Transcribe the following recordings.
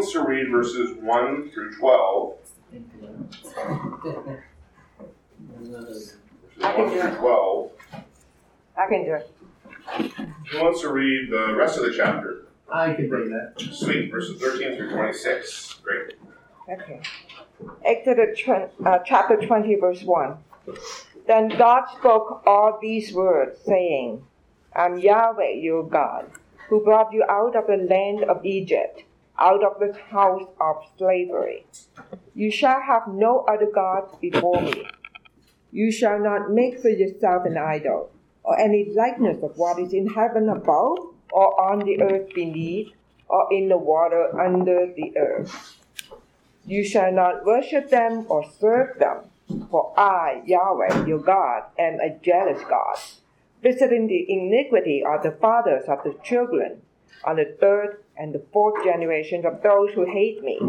wants to read verses 1 through 12? Verses I can 1 do through it. 12. I can do it. Who wants to read the rest of the chapter? I can read that. Sweet. Verses 13 through 26. Great. Okay. Exodus uh, chapter 20, verse 1. Then God spoke all these words, saying, I'm Yahweh your God, who brought you out of the land of Egypt, out of this house of slavery. You shall have no other gods before me. You shall not make for yourself an idol, or any likeness of what is in heaven above, or on the earth beneath, or in the water under the earth. You shall not worship them or serve them, for I, Yahweh, your God, am a jealous God, visiting the iniquity of the fathers of the children on the third and the fourth generation of those who hate me,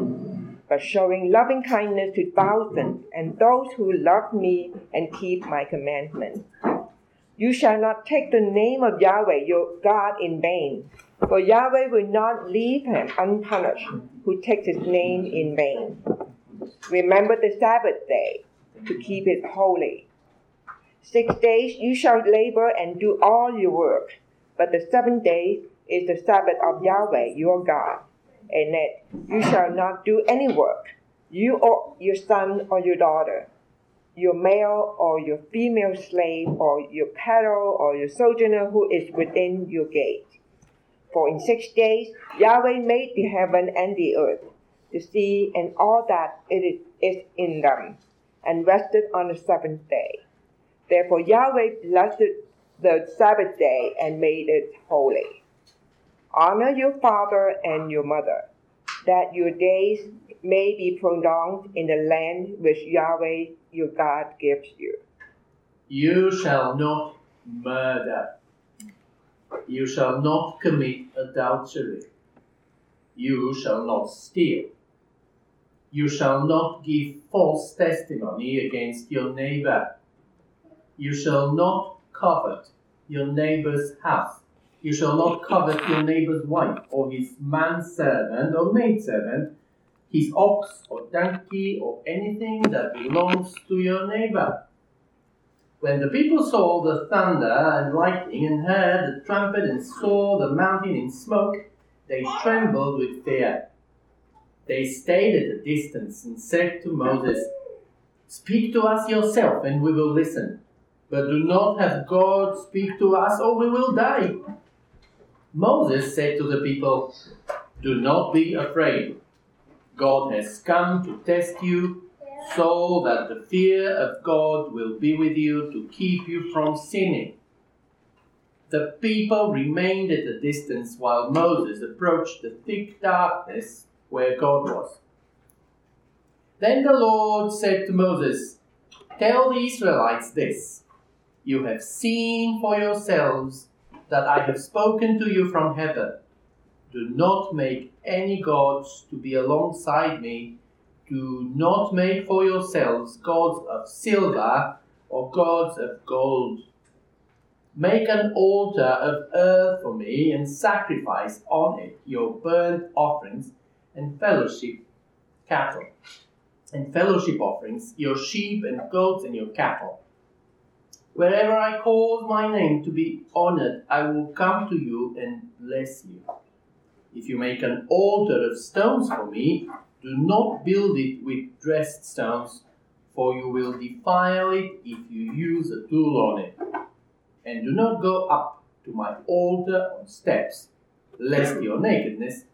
but showing loving kindness to thousands and those who love me and keep my commandments. You shall not take the name of Yahweh your God in vain, for Yahweh will not leave him unpunished who takes his name in vain. Remember the Sabbath day to keep it holy. Six days you shall labor and do all your work, but the seventh day is the Sabbath of Yahweh your God. and that you shall not do any work, you or your son or your daughter, your male or your female slave, or your cattle or your sojourner who is within your gate. For in six days Yahweh made the heaven and the earth, the sea, and all that it is in them, and rested on the seventh day. Therefore Yahweh blessed the Sabbath day and made it holy. Honor your father and your mother, that your days may be prolonged in the land which Yahweh your God gives you. You shall not murder. You shall not commit adultery. You shall not steal. You shall not give false testimony against your neighbor. You shall not covet your neighbor's house. You shall not covet your neighbor's wife, or his manservant or maidservant, his ox or donkey, or anything that belongs to your neighbor. When the people saw the thunder and lightning and heard the trumpet and saw the mountain in smoke, they trembled with fear. They stayed at a distance and said to Moses, Speak to us yourself and we will listen, but do not have God speak to us or we will die. Moses said to the people, Do not be afraid. God has come to test you so that the fear of God will be with you to keep you from sinning. The people remained at a distance while Moses approached the thick darkness where God was. Then the Lord said to Moses, Tell the Israelites this You have seen for yourselves that I have spoken to you from heaven. Do not make any gods to be alongside me do not make for yourselves gods of silver or gods of gold. Make an altar of earth for me and sacrifice on it your burnt offerings and fellowship cattle, and fellowship offerings, your sheep and goats and your cattle. Wherever I cause my name to be honored, I will come to you and bless you. If you make an altar of stones for me, do not build it with dressed stones, for you will defile it if you use a tool on it. And do not go up to my altar on steps, lest your nakedness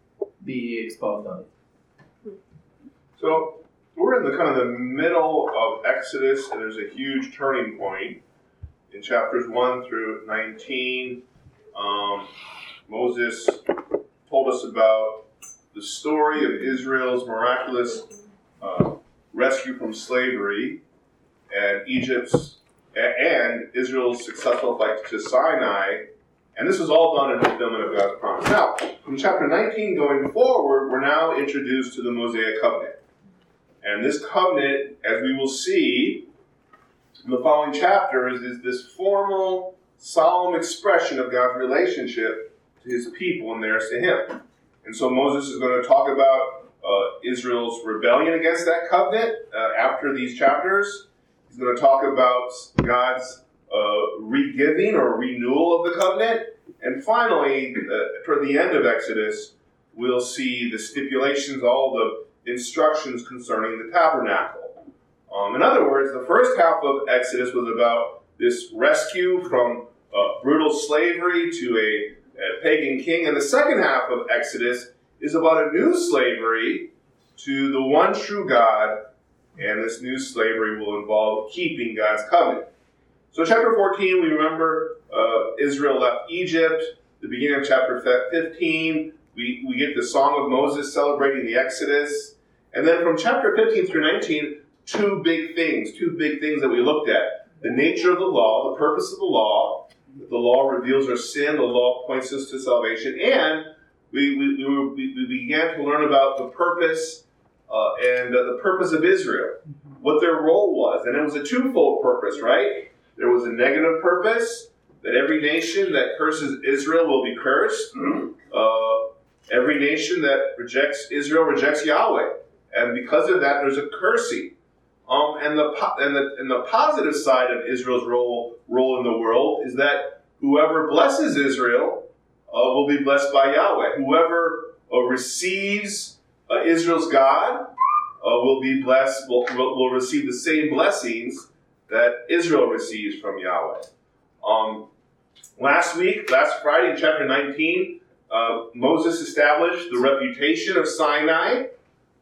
be exposed on it. So we're in the kind of the middle of Exodus, and there's a huge turning point in chapters one through nineteen. Um, Moses told us about the story of Israel's miraculous uh, rescue from slavery and Egypt's and Israel's successful flight to Sinai. And this was all done in fulfillment of God's promise. Now, from chapter 19 going forward, we're now introduced to the Mosaic covenant. And this covenant, as we will see in the following chapters, is this formal, solemn expression of God's relationship to his people and theirs to him. And so Moses is going to talk about uh, Israel's rebellion against that covenant uh, after these chapters. He's going to talk about God's uh, re-giving or renewal of the covenant. And finally, uh, toward the end of Exodus, we'll see the stipulations, all the instructions concerning the tabernacle. Um, in other words, the first half of Exodus was about this rescue from uh, brutal slavery to a, a pagan king, and the second half of Exodus is about a new slavery to the one true God, and this new slavery will involve keeping God's covenant. So, chapter 14, we remember uh, Israel left Egypt. The beginning of chapter 15, we, we get the Song of Moses celebrating the Exodus. And then from chapter 15 through 19, two big things, two big things that we looked at the nature of the law, the purpose of the law. The law reveals our sin, the law points us to salvation, and we, we, we, we began to learn about the purpose uh, and uh, the purpose of Israel, what their role was. And it was a twofold purpose, right? There was a negative purpose that every nation that curses Israel will be cursed. Uh, every nation that rejects Israel rejects Yahweh. And because of that, there's a cursing. Um, and, the, and, the, and the positive side of Israel's role, role in the world is that whoever blesses Israel uh, will be blessed by Yahweh. Whoever uh, receives uh, Israel's God uh, will be blessed, will, will, receive the same blessings that Israel receives from Yahweh. Um, last week, last Friday in chapter 19, uh, Moses established the reputation of Sinai.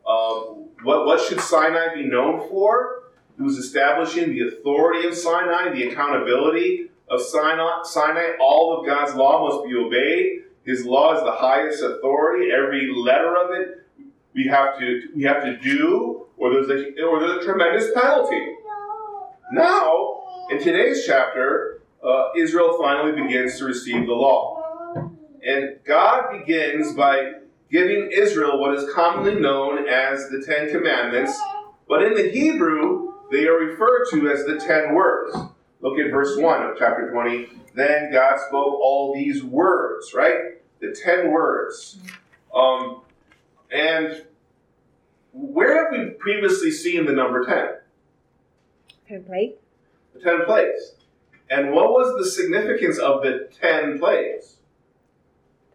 Uh, what, what should Sinai be known for? He was establishing the authority of Sinai, the accountability of Sinai. Sinai. All of God's law must be obeyed. His law is the highest authority. Every letter of it we have to we have to do, or there's a or there's a tremendous penalty. Now, in today's chapter, uh, Israel finally begins to receive the law, and God begins by giving Israel what is commonly known as the Ten Commandments, but in the Hebrew they are referred to as the Ten Words. Look at verse 1 of chapter 20. Then God spoke all these words, right? The ten words. Um, and where have we previously seen the number 10? Ten plagues. The ten plagues. And what was the significance of the ten plagues?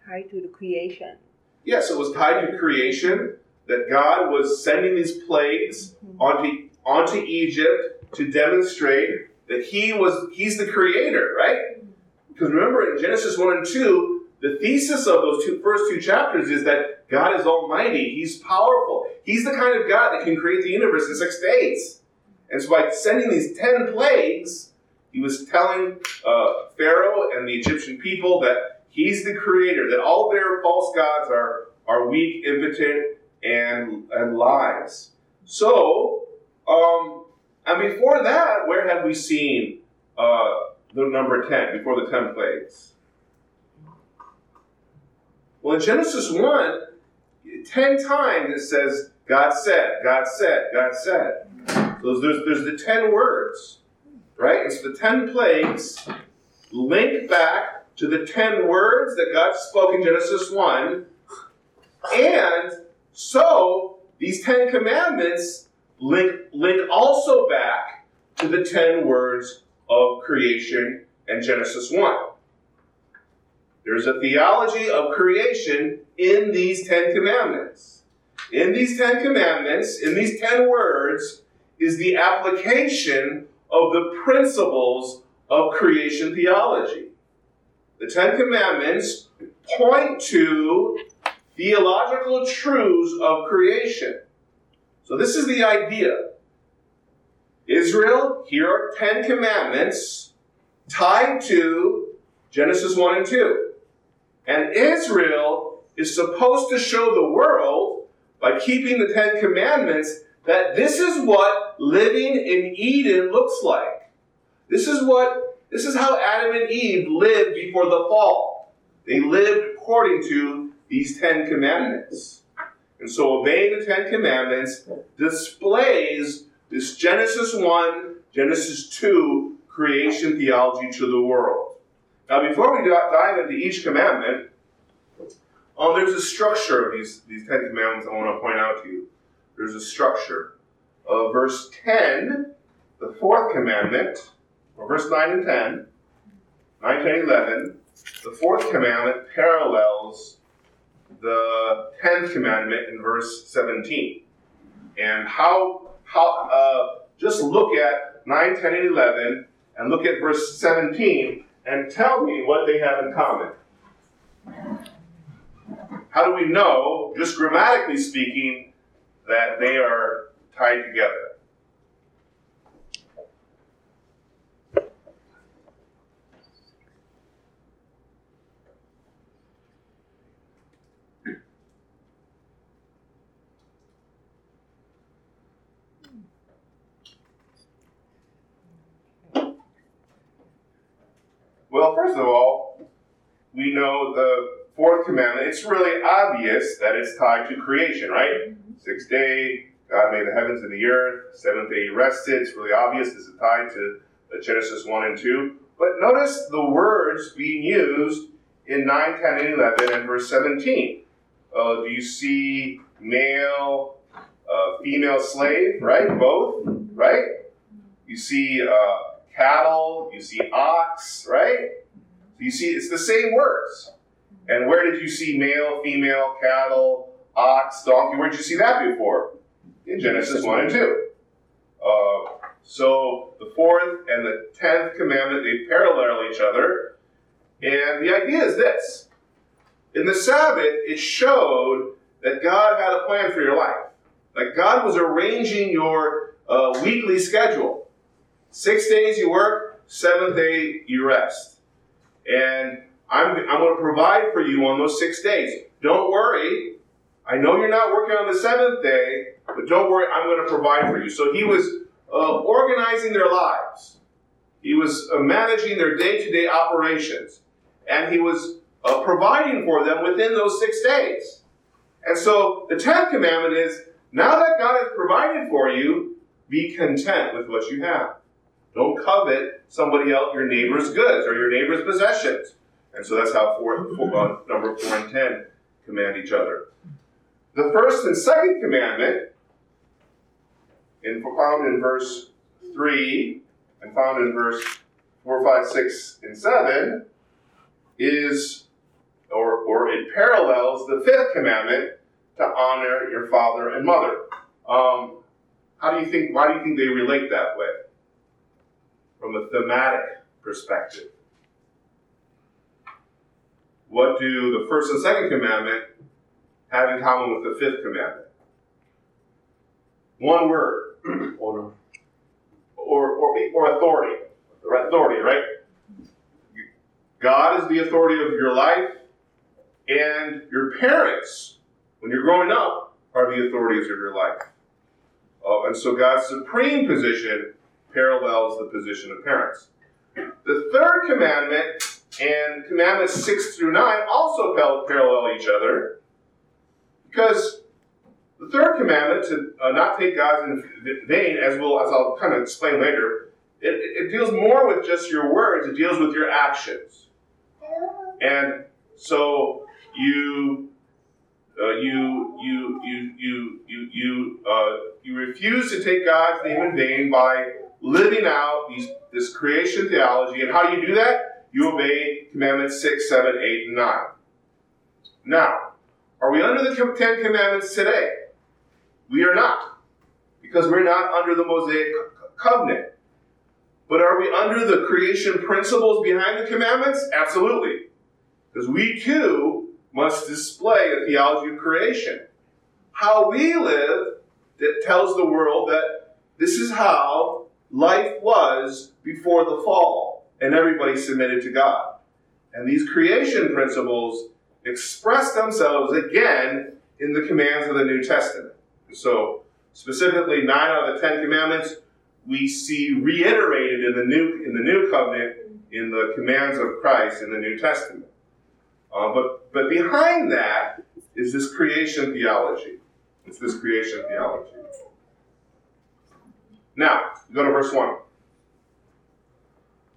Tied to the creation. Yes, it was tied to creation, that God was sending these plagues mm-hmm. onto, onto Egypt to demonstrate that He was He's the creator, right? Because remember in Genesis 1 and 2, the thesis of those two first two chapters is that God is almighty, He's powerful. He's the kind of God that can create the universe in six days. And so by sending these ten plagues, he was telling uh, Pharaoh and the Egyptian people that he's the creator, that all their false gods are, are weak, impotent, and, and lies. So, um, and before that, where have we seen uh, the number 10, before the 10 plagues? Well, in Genesis 1, 10 times it says, God said, God said, God said. So there's, there's the 10 words, right? It's the 10 plagues linked back to the 10 words that God spoke in Genesis 1. And so these 10 commandments link, link also back to the 10 words of creation in Genesis 1. There's a theology of creation in these Ten Commandments. In these Ten Commandments, in these ten words, is the application of the principles of creation theology. The Ten Commandments point to theological truths of creation. So, this is the idea. Israel, here are Ten Commandments tied to Genesis 1 and 2. And Israel is supposed to show the world, by keeping the Ten Commandments, that this is what living in Eden looks like. This is what this is how Adam and Eve lived before the fall. They lived according to these Ten Commandments. And so obeying the Ten Commandments displays this Genesis 1, Genesis 2 creation theology to the world. Now, before we dive into each commandment, Oh, there's a structure of these, these Ten Commandments I want to point out to you. There's a structure. Uh, verse 10, the fourth commandment, verse 9 and 10, 9, 10, 11, the fourth commandment parallels the tenth commandment in verse 17. And how, how uh, just look at 9, 10, and 11, and look at verse 17, and tell me what they have in common. How do we know, just grammatically speaking, that they are tied together? Well, first of all, we know the fourth commandment, it's really obvious that it's tied to creation, right? Sixth day, God made the heavens and the earth. Seventh day, He rested. It's really obvious this is tied to Genesis 1 and 2. But notice the words being used in 9, 10, and 11 and verse 17. Uh, do you see male, uh, female slave, right? Both, right? You see uh, cattle, you see ox, right? You see, it's the same words. And where did you see male, female, cattle, ox, donkey? Where did you see that before? In Genesis 1 and 2. Uh, so the fourth and the tenth commandment, they parallel each other. And the idea is this in the Sabbath, it showed that God had a plan for your life. Like God was arranging your uh, weekly schedule. Six days you work, seventh day you rest. And I'm, I'm going to provide for you on those six days. Don't worry. I know you're not working on the seventh day, but don't worry, I'm going to provide for you. So he was uh, organizing their lives. He was uh, managing their day-to-day operations. And he was uh, providing for them within those six days. And so the tenth commandment is, now that God has provided for you, be content with what you have. Don't covet somebody else, your neighbor's goods or your neighbor's possessions. And so that's how four, four, uh, number four and ten command each other. The first and second commandment, in, found in verse 3 and found in verse four, five, six, and 7, is, or, or it parallels the fifth commandment to honor your father and mother. Um, how do you think, why do you think they relate that way? From a thematic perspective. What do the first and second commandment have in common with the fifth commandment? One word. Order. Or, or, or authority. Or authority, right? God is the authority of your life, and your parents, when you're growing up, are the authorities of your life. Uh, and so God's supreme position parallels the position of parents. The third commandment and commandments 6 through 9 also parallel each other because the third commandment to uh, not take God in vain, as we'll as I'll kind of explain later, it, it deals more with just your words. It deals with your actions, and so you uh, you you you you you you uh, you refuse to take God's name in vain by living out these this creation theology. And how do you do that? You obey commandments six, seven, eight, and nine. Now, are we under the Ten Commandments today? We are not, because we're not under the Mosaic covenant. But are we under the creation principles behind the commandments? Absolutely. Because we too must display a theology of creation. How we live that tells the world that this is how life was before the fall, and everybody submitted to God. And these creation principles express themselves again in the commands of the New Testament. So, specifically, nine out of the Ten Commandments we see reiterated in the new in the new covenant in the commands of Christ in the New Testament. Uh, but but behind that is this creation theology. It's this creation theology. Now, go to verse 1.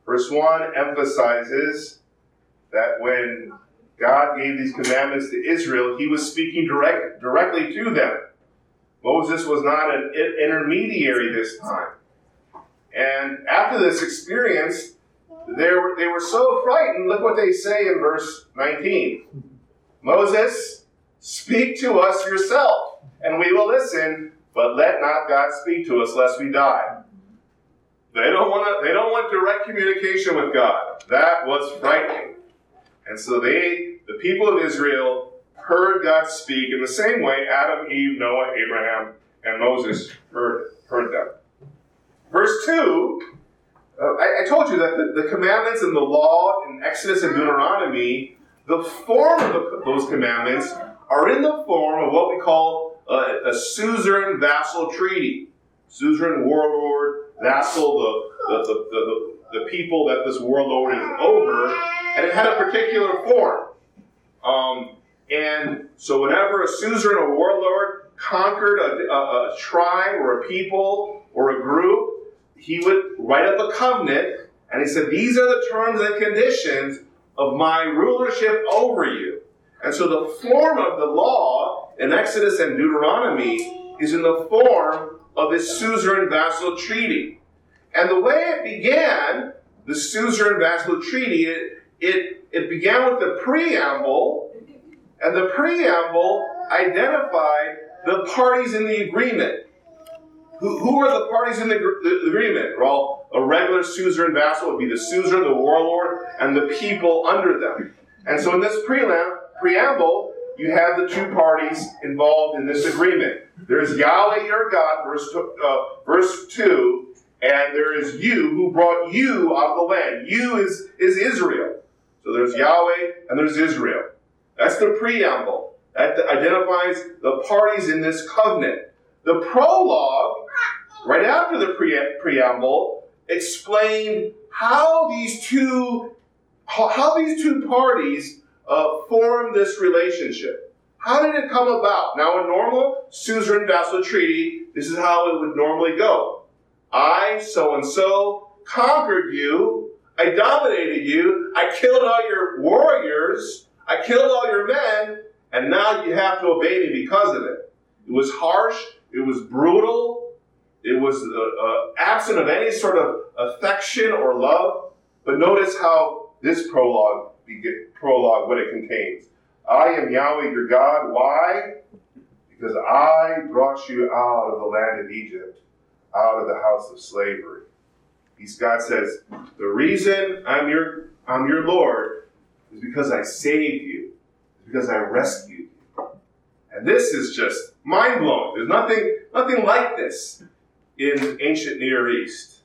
Verse 1 emphasizes that when God gave these commandments to Israel, he was speaking direct, directly to them. Moses was not an intermediary this time. And after this experience, they were, they were so frightened. Look what they say in verse 19 Moses, speak to us yourself, and we will listen, but let not God speak to us lest we die. They don't want to, they don't want direct communication with God. That was frightening. And so they, the people of Israel, heard God speak in the same way Adam, Eve, Noah, Abraham, and Moses heard, heard them. Verse 2, uh, I, I, told you that the, the, commandments and the law in Exodus and Deuteronomy, the form of the, those commandments are in the form of what we call a, a suzerain vassal treaty. Suzerain warlord, vassal, the, the, the, the, people that this warlord is over, and it had a particular form. Um, and so, whenever a suzerain or warlord conquered a, a, a tribe or a people or a group, he would write up a covenant and he said, These are the terms and conditions of my rulership over you. And so the form of the law in Exodus and Deuteronomy is in the form of this suzerain vassal treaty. And the way it began, the suzerain vassal treaty, it, it, it began with the preamble, and the preamble identified the parties in the agreement. Who, who are the parties in the, the, agreement? Well, a regular suzerain vassal would be the suzerain, the warlord, and the people under them. And so in this preamble, you have the two parties involved in this agreement. There's Yahweh your God, verse, uh, verse 2, and there is you who brought you out of the land. You is, is Israel. So there's Yahweh and there's Israel. That's the preamble. That identifies the parties in this covenant. The prologue, right after the pre- preamble, explained how these two how, how these two parties uh, form this relationship. How did it come about? Now, in normal suzerain vassal treaty, this is how it would normally go. I, so and so, conquered you. I dominated you. I killed all your warriors. I killed all your men. And now you have to obey me because of it. It was harsh. It was brutal. It was uh, uh, absent of any sort of affection or love. But notice how this prologue, prologue, what it contains. I am Yahweh your God. Why? Because I brought you out of the land of Egypt, out of the house of slavery. He's, God says, the reason I'm your, I'm your Lord is because I saved you, because I rescued you. And this is just mind blowing. There's nothing, nothing like this in ancient Near East.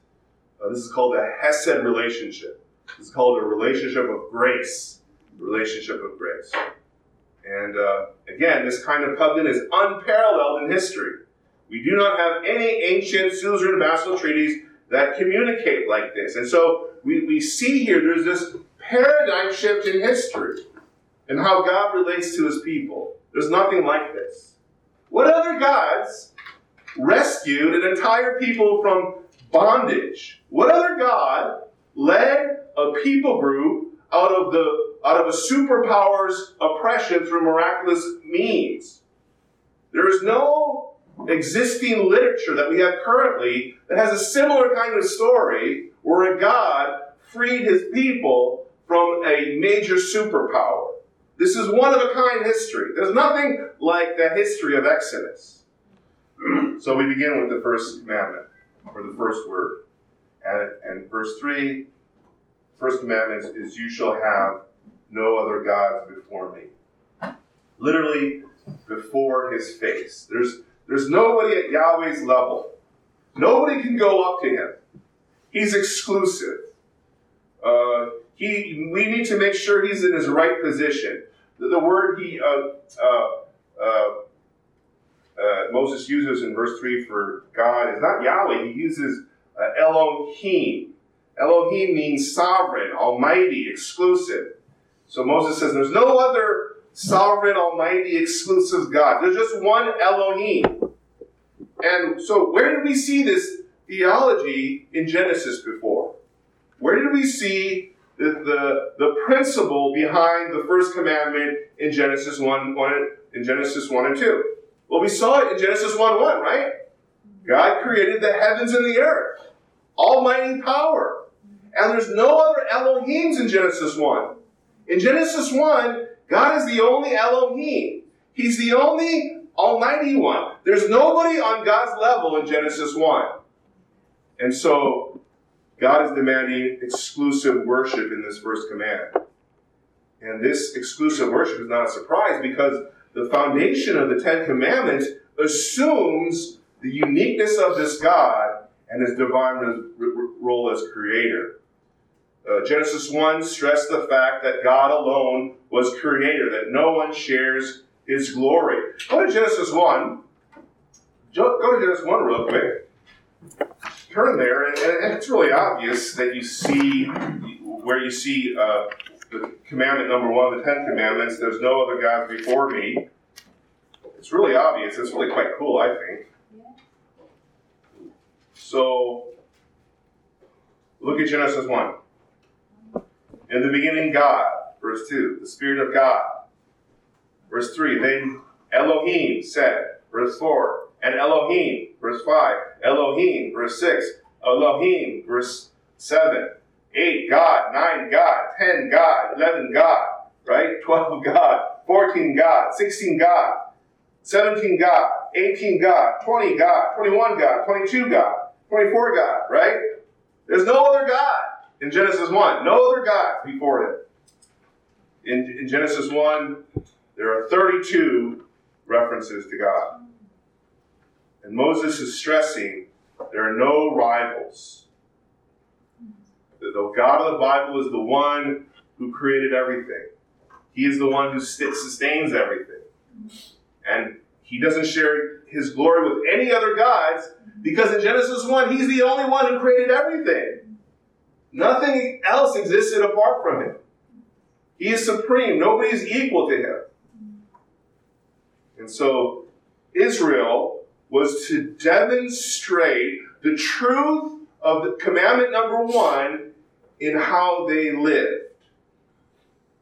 Uh, this is called a Hesed relationship. Is called a relationship of grace. Relationship of grace. And uh, again, this kind of covenant is unparalleled in history. We do not have any ancient suzerain vassal treaties that communicate like this. And so we, we see here there's this paradigm shift in history and how God relates to his people. There's nothing like this. What other gods rescued an entire people from bondage? What other God led a people group out of the out of a superpower's oppression through miraculous means? There is no existing literature that we have currently that has a similar kind of story where a God freed his people from a major superpower. This is one of a kind history. There's nothing like the history of Exodus. so we begin with the first commandment, or the first word. And, and verse 3, first commandment is, You shall have no other gods before me. Literally, before his face. There's, there's nobody at Yahweh's level. Nobody can go up to him. He's exclusive. Uh, he, we need to make sure he's in his right position. The, the word he uh, uh, uh, uh, Moses uses in verse 3 for God is not Yahweh, he uses uh, Elohim. Elohim means sovereign, almighty, exclusive. So Moses says there's no other sovereign, almighty, exclusive God. There's just one Elohim. And so, where did we see this theology in Genesis before? Where did we see the, the, the principle behind the first commandment in Genesis 1, 1 in Genesis 1 and 2? Well, we saw it in Genesis 1 1, right? God created the heavens and the earth, almighty power. And there's no other Elohims in Genesis 1. In Genesis 1, God is the only Elohim. He's the only Almighty One. There's nobody on God's level in Genesis 1. And so, God is demanding exclusive worship in this first command. And this exclusive worship is not a surprise because the foundation of the Ten Commandments assumes the uniqueness of this God and his divine role as creator. Uh, Genesis 1 stressed the fact that God alone was creator, that no one shares his glory. Go to Genesis 1. Go to Genesis 1 real quick. Turn there, and, and it's really obvious that you see where you see uh, the commandment number one the Ten Commandments there's no other gods before me. It's really obvious. It's really quite cool, I think. So, look at Genesis 1. In the beginning, God. Verse 2. The Spirit of God. Verse 3. Then Elohim said. Verse 4. And Elohim. Verse 5. Elohim. Verse 6. Elohim. Verse 7. 8 God. 9 God. 10 God. 11 God. Right? 12 God. 14 God. 16 God. 17 God. 18 God. 20 God. 21 God. 22 God. 24 God. Right? There's no other God in Genesis 1. No other gods before him. In, in Genesis 1, there are 32 references to God. And Moses is stressing there are no rivals. The God of the Bible is the one who created everything. He is the one who sustains everything. And he doesn't share his glory with any other gods because in Genesis 1, he's the only one who created everything. Nothing else existed apart from him. He is supreme. Nobody is equal to him. And so Israel was to demonstrate the truth of the commandment number one in how they lived.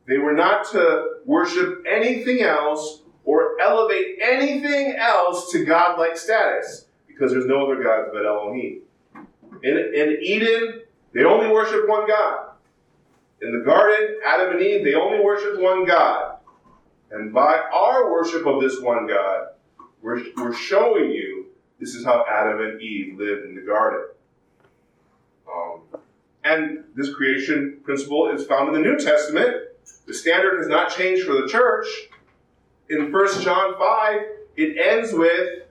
They were not to worship anything else or elevate anything else to godlike status because there's no other gods but Elohim. In, in Eden, they only worship one God. In the garden, Adam and Eve, they only worship one God. And by our worship of this one God, we're, we're showing you this is how Adam and Eve lived in the garden. Um, and this creation principle is found in the New Testament. The standard has not changed for the church. In 1 John 5, it ends with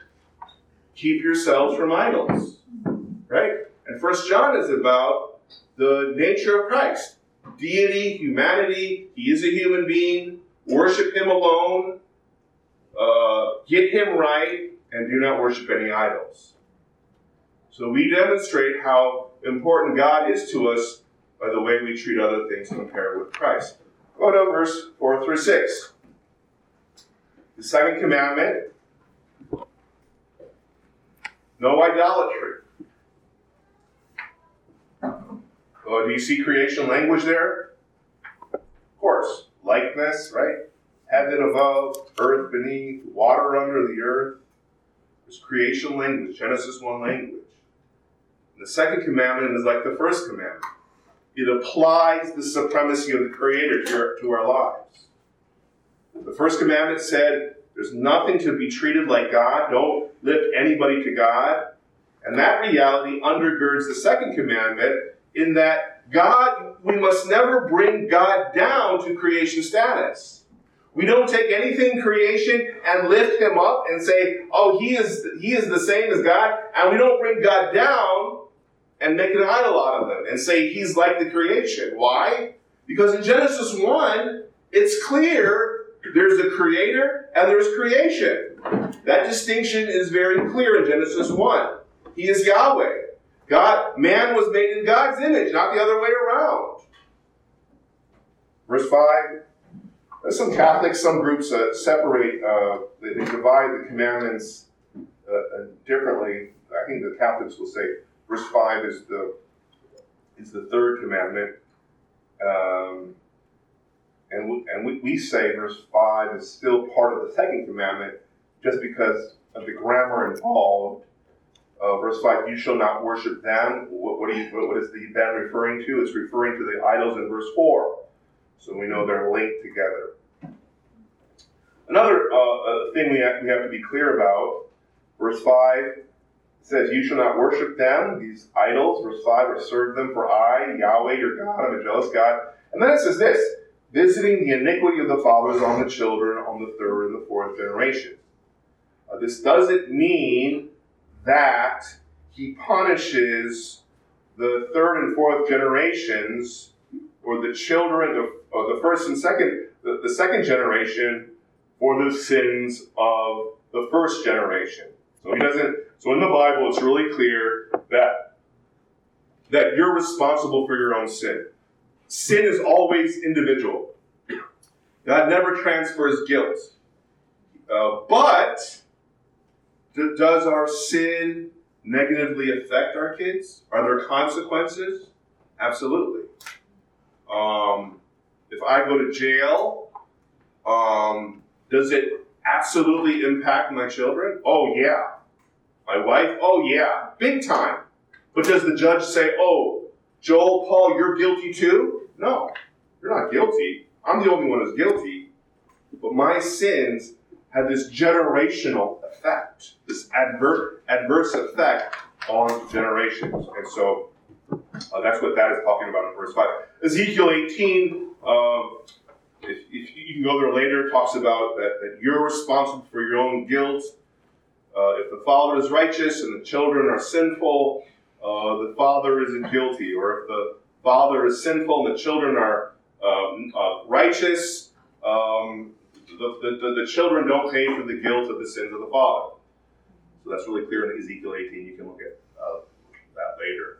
keep yourselves from idols. Right? And First John is about the nature of Christ. Deity, humanity, he is a human being. Worship him alone. Uh, get him right, and do not worship any idols. So we demonstrate how important God is to us by the way we treat other things compared with Christ. Go to verse 4 through 6. The second commandment no idolatry. Oh, do you see creation language there? Of course. Likeness, right? Heaven above, earth beneath, water under the earth. There's creation language, Genesis 1 language. The second commandment is like the first commandment. It applies the supremacy of the Creator to our, to our lives. The first commandment said, there's nothing to be treated like God. Don't lift anybody to God. And that reality undergirds the second commandment in that God, we must never bring God down to creation status. We don't take anything creation and lift him up and say, oh, he is, he is the same as God. And we don't bring God down and make an idol out of him and say he's like the creation. Why? Because in Genesis 1, it's clear there's a creator and there's creation. That distinction is very clear in Genesis 1. He is Yahweh. God, man was made in God's image, not the other way around. Verse 5. There's some Catholics, some groups that separate, uh, they, divide the commandments uh, uh, differently. I think the Catholics will say verse 5 is the, is the third commandment. Um, and we, and we, we say verse 5 is still part of the second commandment just because of the grammar involved. Uh, verse 5, you shall not worship them. What, what, you, what is the them referring to? It's referring to the idols in verse 4. So we know they're linked together. Another uh, uh, thing we have, we have to be clear about, verse 5 says, You shall not worship them, these idols, verse 5, or serve them, for I, Yahweh, your God, am a jealous God. And then it says this visiting the iniquity of the fathers on the children on the third and the fourth generation. Uh, this doesn't mean that he punishes the third and fourth generations or the children of, the first and second, the, the second generation for the sins of the first generation. So he doesn't. So in the Bible, it's really clear that that you're responsible for your own sin. Sin is always individual. God never transfers guilt. Uh, but does our sin negatively affect our kids? Are there consequences? Absolutely. Um, if I go to jail, um, does it absolutely impact my children? Oh, yeah. My wife? Oh, yeah. Big time. But does the judge say, oh, Joel, Paul, you're guilty too? No, you're not guilty. I'm the only one who's guilty. But my sins have this generational this adverse adverse effect on generations. And so uh, that's what that is talking about in verse 5. Ezekiel 18, um, if, if, you can go there later, talks about that, that you're responsible for your own guilt. Uh, if the father is righteous and the children are sinful, uh, the father isn't guilty. Or if the father is sinful and the children are um, uh, righteous, um, the, the, the, children don't pay for the guilt of the sins of the father. So that's really clear in Ezekiel 18. You can look at uh, that later.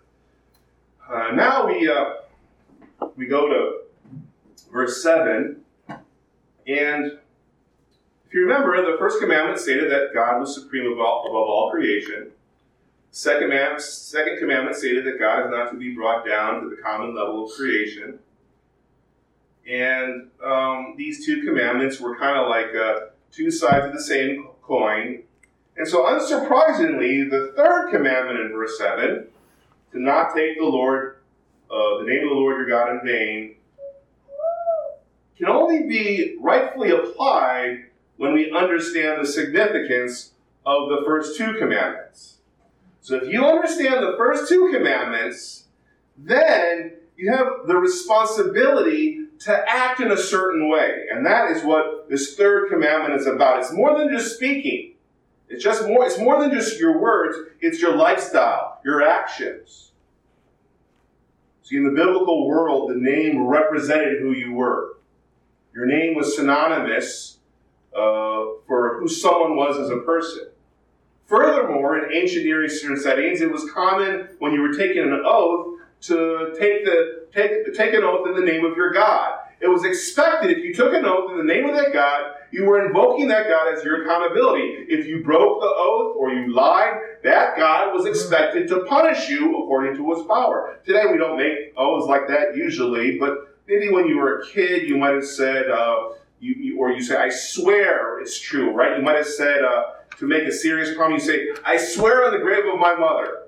Uh, now we uh, we go to verse 7, and if you remember, the first commandment stated that God was supreme above all, above all creation. Second, man, second commandment stated that God is not to be brought down to the common level of creation. And um, these two commandments were kind of like uh, two sides of the same coin. And so, unsurprisingly, the third commandment in verse 7 to not take the Lord, uh, the name of the Lord your God in vain, can only be rightfully applied when we understand the significance of the first two commandments. So if you understand the first two commandments, then you have the responsibility to act in a certain way. And that is what this third commandment is about. It's more than just speaking. It's just more, it's more than just your words, it's your lifestyle, your actions. See, in the biblical world, the name represented who you were. Your name was synonymous uh, for who someone was as a person. Furthermore, in ancient Near Eastern settings, it was common when you were taking an oath to take the take, take an oath in the name of your God. It was expected if you took an oath in the name of that God, you were invoking that God as your accountability. If you broke the oath or you lied, that God was expected to punish you according to his power. Today we don't make oaths like that usually, but maybe when you were a kid, you might have said, uh, you, you, or you say, I swear it's true, right? You might have said, uh, to make a serious promise, you say, I swear on the grave of my mother.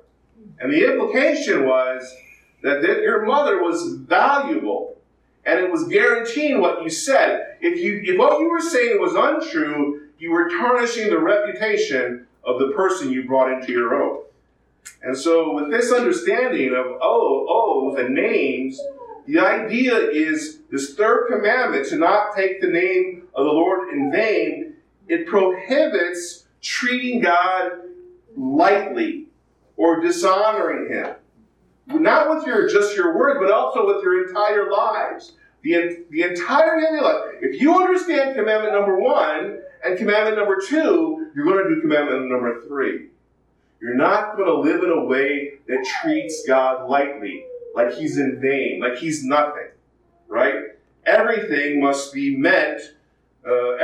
And the implication was that your mother was valuable and it was guaranteeing what you said. If, you, if what you were saying was untrue, you were tarnishing the reputation of the person you brought into your oath. And so, with this understanding of oh, oh oaths and names, the idea is this third commandment to not take the name of the Lord in vain. It prohibits treating God lightly or dishonoring Him. Not with your just your words, but also with your entire lives. The, the entire of your life. If you understand commandment number one and commandment number two, you're going to do commandment number three. You're not going to live in a way that treats God lightly like he's in vain, like he's nothing, right? Everything must be meant, uh,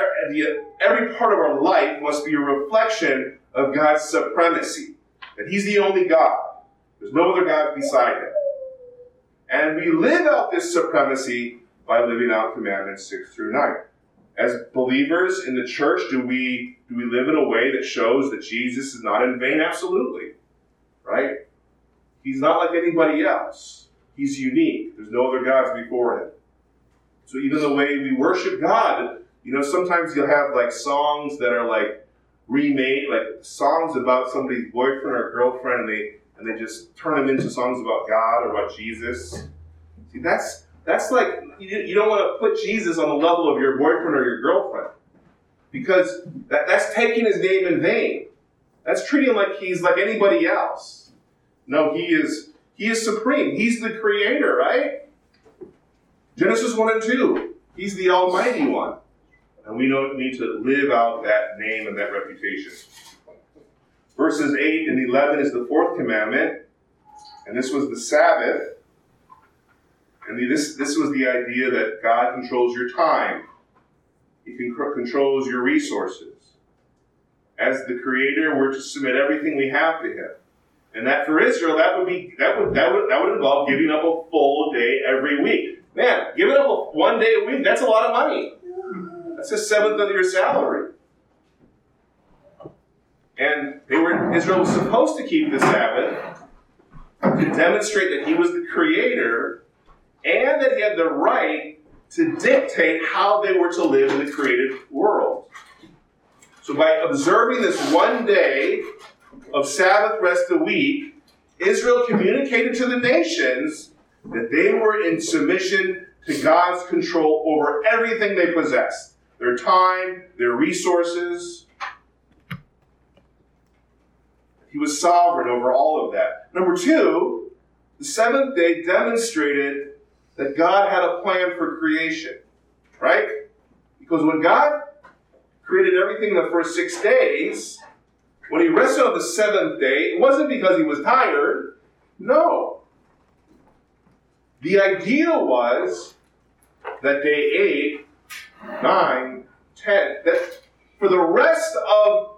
every part of our life must be a reflection of God's supremacy, that he's the only God. There's no other God beside him. And we live out this supremacy by living out commandments 6 through 9. As believers in the church, do we do we live in a way that shows that Jesus is not in vain? Absolutely. Right? He's not like anybody else. He's unique. There's no other gods before him. So even the way we worship God, you know, sometimes you'll have like songs that are like remade, like songs about somebody's boyfriend or girlfriend, and they and they just turn them into songs about God or about Jesus. See, that's that's like you, you don't want to put Jesus on the level of your boyfriend or your girlfriend because that, that's taking his name in vain. That's treating him like he's like anybody else. No, he is he is supreme. He's the creator, right? Genesis 1 and 2. He's the Almighty One. And we don't need to live out that name and that reputation. Verses 8 and 11 is the fourth commandment. And this was the Sabbath. And this, this was the idea that God controls your time, He controls your resources. As the Creator, we're to submit everything we have to Him. And that for Israel, that would be that would that would that would involve giving up a full day every week. Man, giving up one day a week, that's a lot of money. That's a seventh of your salary. And they were Israel was supposed to keep the Sabbath to demonstrate that he was the creator and that he had the right to dictate how they were to live in the created world. So by observing this one day of Sabbath rest a week, Israel communicated to the nations that they were in submission to God's control over everything they possessed their time, their resources. He was sovereign over all of that. Number two, the seventh day demonstrated that God had a plan for creation, right? Because when God created everything in the first six days, when he rested on the seventh day, it wasn't because he was tired. No. The idea was that day eight, nine, ten, that for the rest of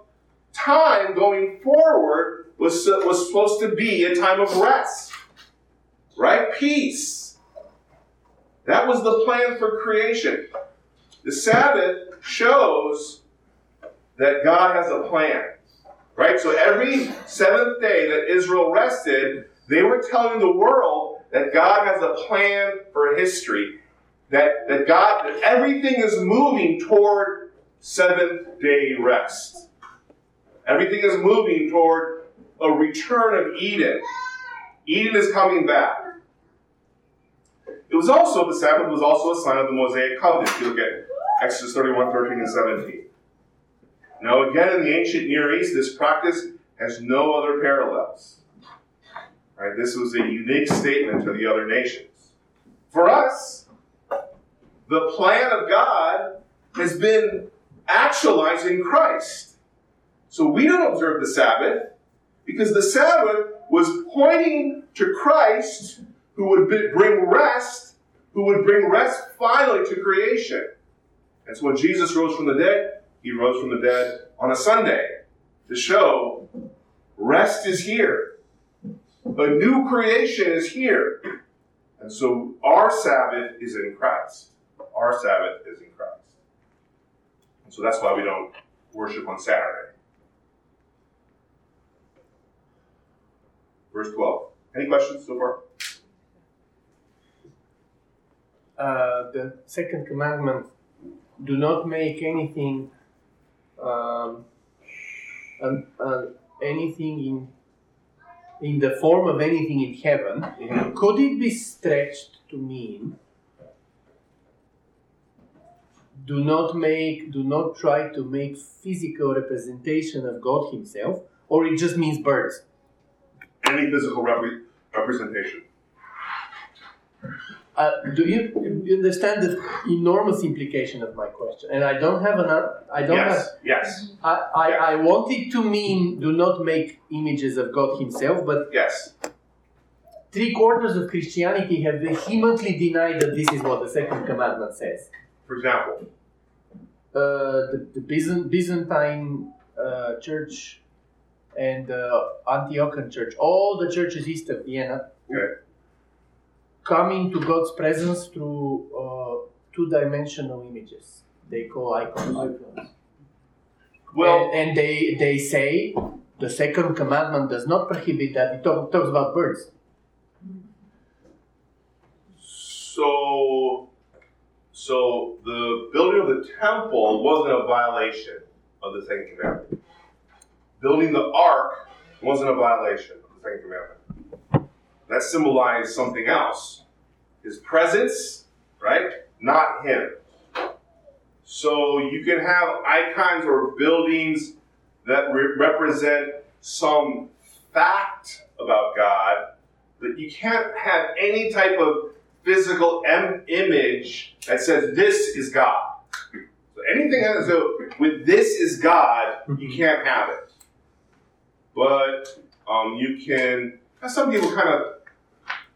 time going forward was, was supposed to be a time of rest, right? Peace. That was the plan for creation. The Sabbath shows that God has a plan. Right? So every seventh day that Israel rested, they were telling the world that God has a plan for history. That, that God, that everything is moving toward seventh day rest. Everything is moving toward a return of Eden. Eden is coming back. It was also, the Sabbath was also a sign of the Mosaic covenant. If you look at Exodus 31, 13, and 17. Now, again, in the ancient Near East, this practice has no other parallels. Right? This was a unique statement to the other nations. For us, the plan of God has been actualized in Christ. So we don't observe the Sabbath because the Sabbath was pointing to Christ who would bring rest, who would bring rest finally to creation. And so when Jesus rose from the dead, he rose from the dead on a Sunday to show rest is here. A new creation is here. And so our Sabbath is in Christ. Our Sabbath is in Christ. And so that's why we don't worship on Saturday. Verse 12. Any questions so far? Uh, the second commandment do not make anything um, anything in in the form of anything in heaven, could it be stretched to mean do not make do not try to make physical representation of God himself, or it just means birds? Any physical rep- representation. Uh, do you, you understand the enormous implication of my question? And I don't have an. I don't yes, have. Yes. I, I, Yes. I wanted to mean do not make images of God Himself, but Yes. three quarters of Christianity have vehemently denied that this is what the second commandment says. For example. Uh, the the Byzantine uh, church and the Antiochian church, all the churches east of Vienna, Okay. come into God's presence through uh, two-dimensional images. They call icons. Well, and, and they they say the second commandment does not prohibit that. It talk, talks about birds. so so the building of the temple wasn't a violation of the second commandment. Building the ark wasn't a violation of the second commandment. That symbolized something else. His presence, right? Not him. So you can have icons or buildings that re- represent some fact about God, but you can't have any type of physical em- image that says this is God. So anything that is a, with this is God, you can't have it. But um, you can. Some people kind of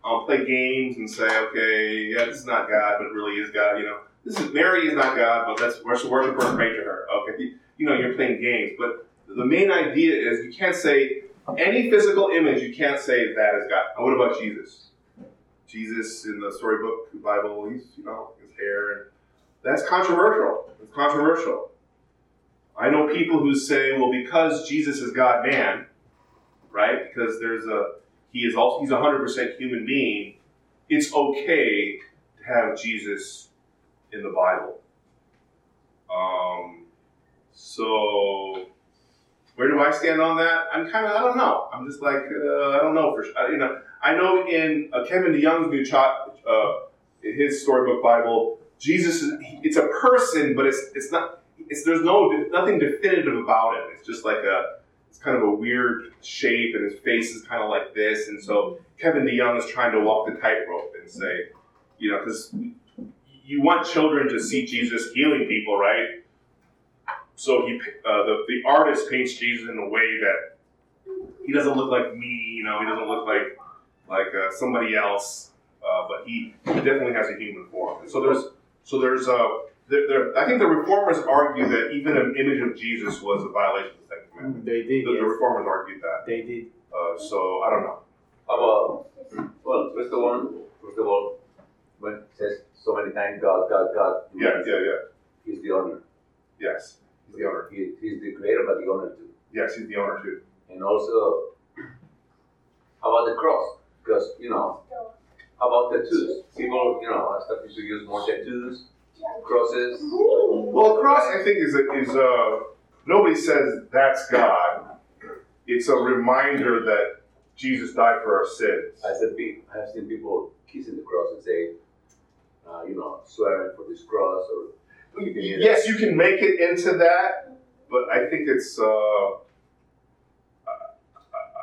um, play games and say, okay, yeah, this is not God, but it really is God. You know, this is Mary is not God, but let's worship, worship her and pray to her. Okay, you know, you're playing games, but the main idea is you can't say any physical image. You can't say that is God. And what about Jesus? Jesus in the storybook Bible, he's you know his hair, and that's controversial. It's controversial. I know people who say, well, because Jesus is God man, right? Because there's a he is also he's a hundred percent human being. It's okay to have Jesus in the Bible. Um, so where do I stand on that? I'm kind of I don't know. I'm just like uh, I don't know for sure. You know, I know in uh, Kevin DeYoung's new chop, uh, his storybook Bible, Jesus is it's a person, but it's it's not. It's there's no nothing definitive about it. It's just like a it's kind of a weird shape, and his face is kind of like this. And so Kevin DeYoung is trying to walk the tightrope and say, you know, because you want children to see Jesus healing people, right? So he, uh, the the artist paints Jesus in a way that he doesn't look like me, you know, he doesn't look like like uh, somebody else, uh, but he definitely has a human form. And so there's so there's uh, there, there, I think the reformers argue that even an image of Jesus was a violation of the second. They did. The, the reformers argued that. They did. Uh, so I don't know. About, well, first of all, first of all, when it says so many times God, God, God, Yeah, yeah, yeah. He's the owner. Yes, he's the owner. He, he's the creator, but the owner too. Yes, he's the owner too. And also, how about the cross? Because, you know, how about tattoos? People, you know, are starting to use more tattoos, crosses. Well, cross, I think, is a, is a nobody says that's God. It's a reminder that Jesus died for our sins. I said, I have seen people kissing the cross and say, uh, you know, swearing for this cross or you Yes, you can make it into that, but I think it's. Uh,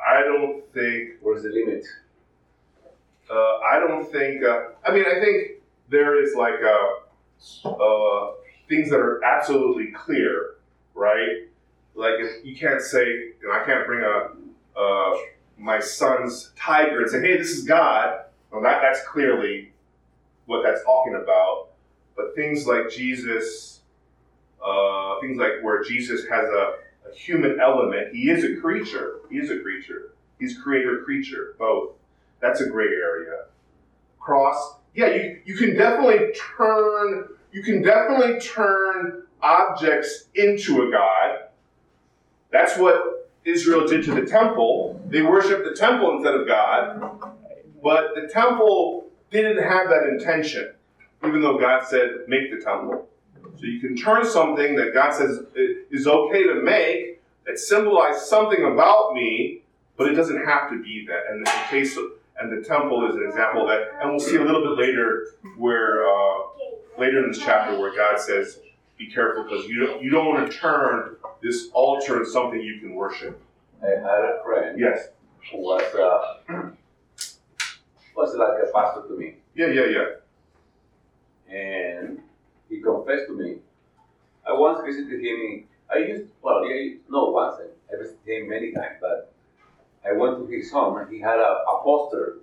I don't think. Where's the limit? Uh, I don't think. Uh, I mean, I think there is like uh, uh, things that are absolutely clear, right? Like if you can't say, you know, I can't bring a uh, my son's tiger and say, "Hey, this is God." Well, that that's clearly what that's talking about. But things like Jesus, uh, things like where Jesus has a, a human element. He is a creature. He is a creature. He's creator creature both. That's a gray area. Cross. Yeah, you, you can definitely turn you can definitely turn objects into a god. That's what Israel did to the temple. They worshiped the temple instead of God. But the temple didn't have that intention, even though God said, make the temple. So you can turn something that God says is okay to make, that symbolizes something about me, but it doesn't have to be that. And the case of, and the temple is an example of that. And we'll see a little bit later where uh, later in this chapter where God says, "Be careful because you don't, you don't want to turn this altar into something you can worship." I had a friend Yes. who was uh, was like a pastor to me, Yeah. Yeah. Yeah. and he confessed to me. I once visited him. In, I used well, yeah, not once. I visited him many times, but I went to his home and he had a, a poster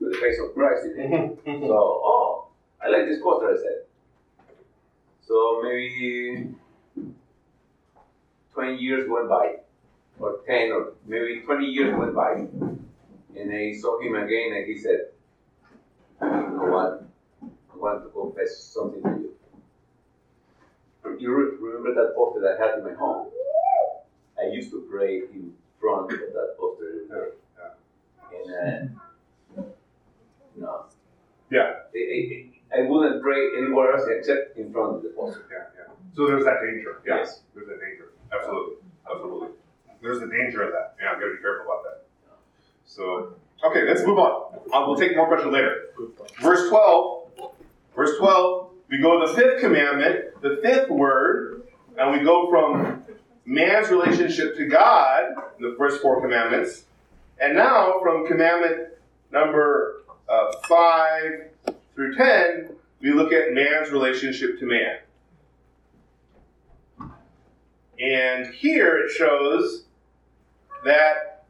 with the face of Christ in it. So, oh, I like this poster. I said. So maybe twenty years went by, or ten, or maybe twenty years went by, and I saw him again, and he said, one, I want to confess something to you. You remember that poster that I had in my home? I used to pray in front of that poster. And, uh, no. Yeah. I, I, I wouldn't pray anywhere else except in front of the poster. Yeah, yeah. So there's that danger. Yeah. Yes. There's that danger. Absolutely. Absolutely. There's the danger of that. Yeah, I've gotta be careful about that. So, okay, let's move on. Uh, we'll take more questions later. Verse 12. Verse 12. We go to the fifth commandment, the fifth word, and we go from man's relationship to God, the first four commandments, and now from commandment number uh, 5 through 10, we look at man's relationship to man. And here it shows that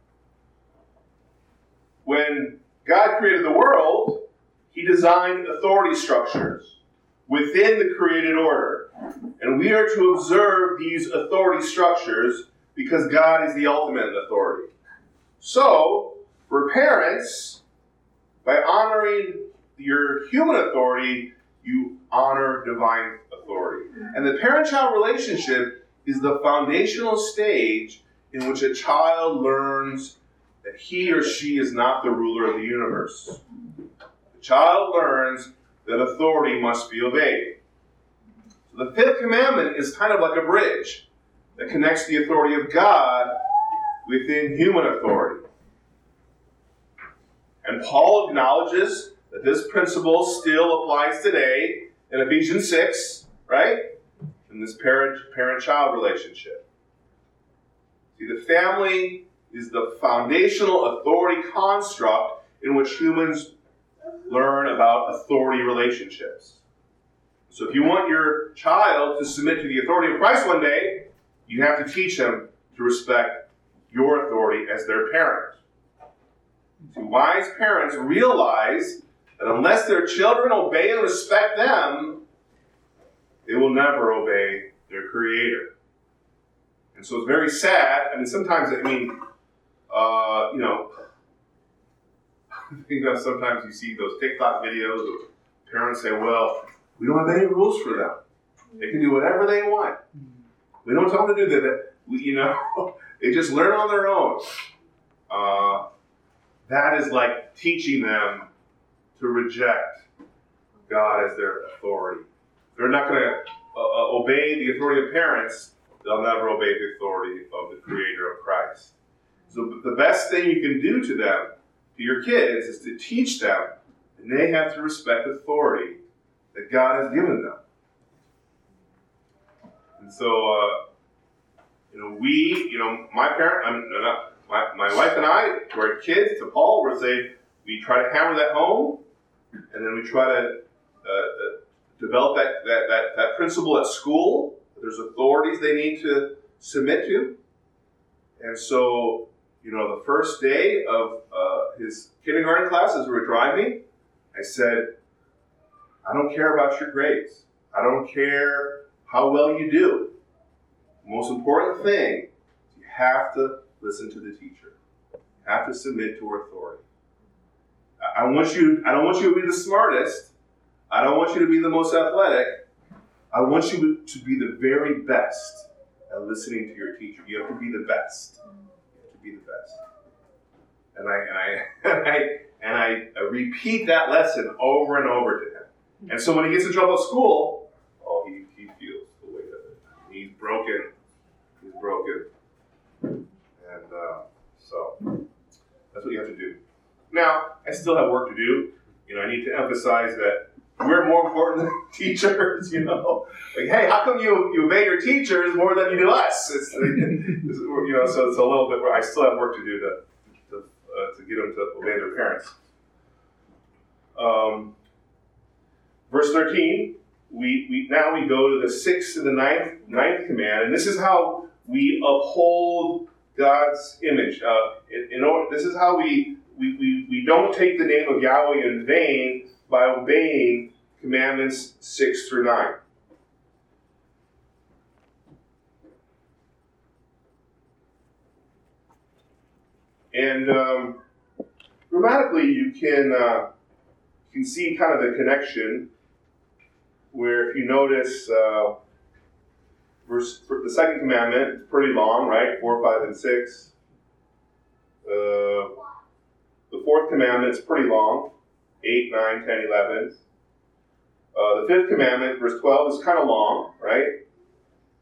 when God created the world, he designed authority structures within the created order. And we are to observe these authority structures because God is the ultimate authority. So, for parents, by honoring your human authority, you honor divine authority. And the parent child relationship is the foundational stage in which a child learns that he or she is not the ruler of the universe. The child learns that authority must be obeyed. So the fifth commandment is kind of like a bridge that connects the authority of God within human authority. And Paul acknowledges that this principle still applies today in Ephesians 6, right? In this parent parent child relationship. See, the family is the foundational authority construct in which humans learn about authority relationships. So if you want your child to submit to the authority of Christ one day, you have to teach them to respect your authority as their parent. See, wise parents realize that unless their children obey and respect them, they will never obey their Creator. And so it's very sad. I mean, sometimes, I mean, uh, you know, you know, sometimes you see those TikTok videos of parents say, well, we don't have any rules for them. They can do whatever they want. We don't tell them to do that. We, you know, they just learn on their own. Uh, that is like teaching them to reject God as their authority. They're not going to uh, uh, obey the authority of parents. They'll never obey the authority of the Creator of Christ. So the best thing you can do to them, to your kids, is to teach them, and they have to respect the authority that God has given them. And so, uh, you know, we, you know, my parent, I'm my, my wife and I, to our kids, to Paul, we're saying we try to hammer that home, and then we try to uh, uh, develop that, that, that, that principle at school. There's authorities they need to submit to. And so, you know, the first day of uh, his kindergarten class, as we were driving, I said, I don't care about your grades. I don't care how well you do. The most important thing, you have to listen to the teacher. You have to submit to authority. I want you, I don't want you to be the smartest. I don't want you to be the most athletic. I want you to be the very best at listening to your teacher. You have to be the best. You have to be the best. And I and I and I I repeat that lesson over and over to him. And so when he gets in trouble at school, oh, he, he feels the weight of it. He's broken. He's broken. And uh, so that's what you have to do. Now, I still have work to do. You know, I need to emphasize that we're more important than teachers. You know, like, hey, how come you you obey your teachers more than you do us? It's, it's you know, so it's a little bit. I still have work to do to to, uh, to get them to obey their parents. Um, verse thirteen. We, we now we go to the sixth and the ninth ninth command, and this is how we uphold God's image. Uh, in, in order, this is how we, we, we, we don't take the name of Yahweh in vain by obeying commandments 6 through 9. And um, grammatically, you can uh, you can see kind of the connection where if you notice uh, verse the second commandment is pretty long right four five and six uh, the fourth commandment is pretty long. 8 9 10 11 uh, the fifth commandment verse 12 is kind of long right?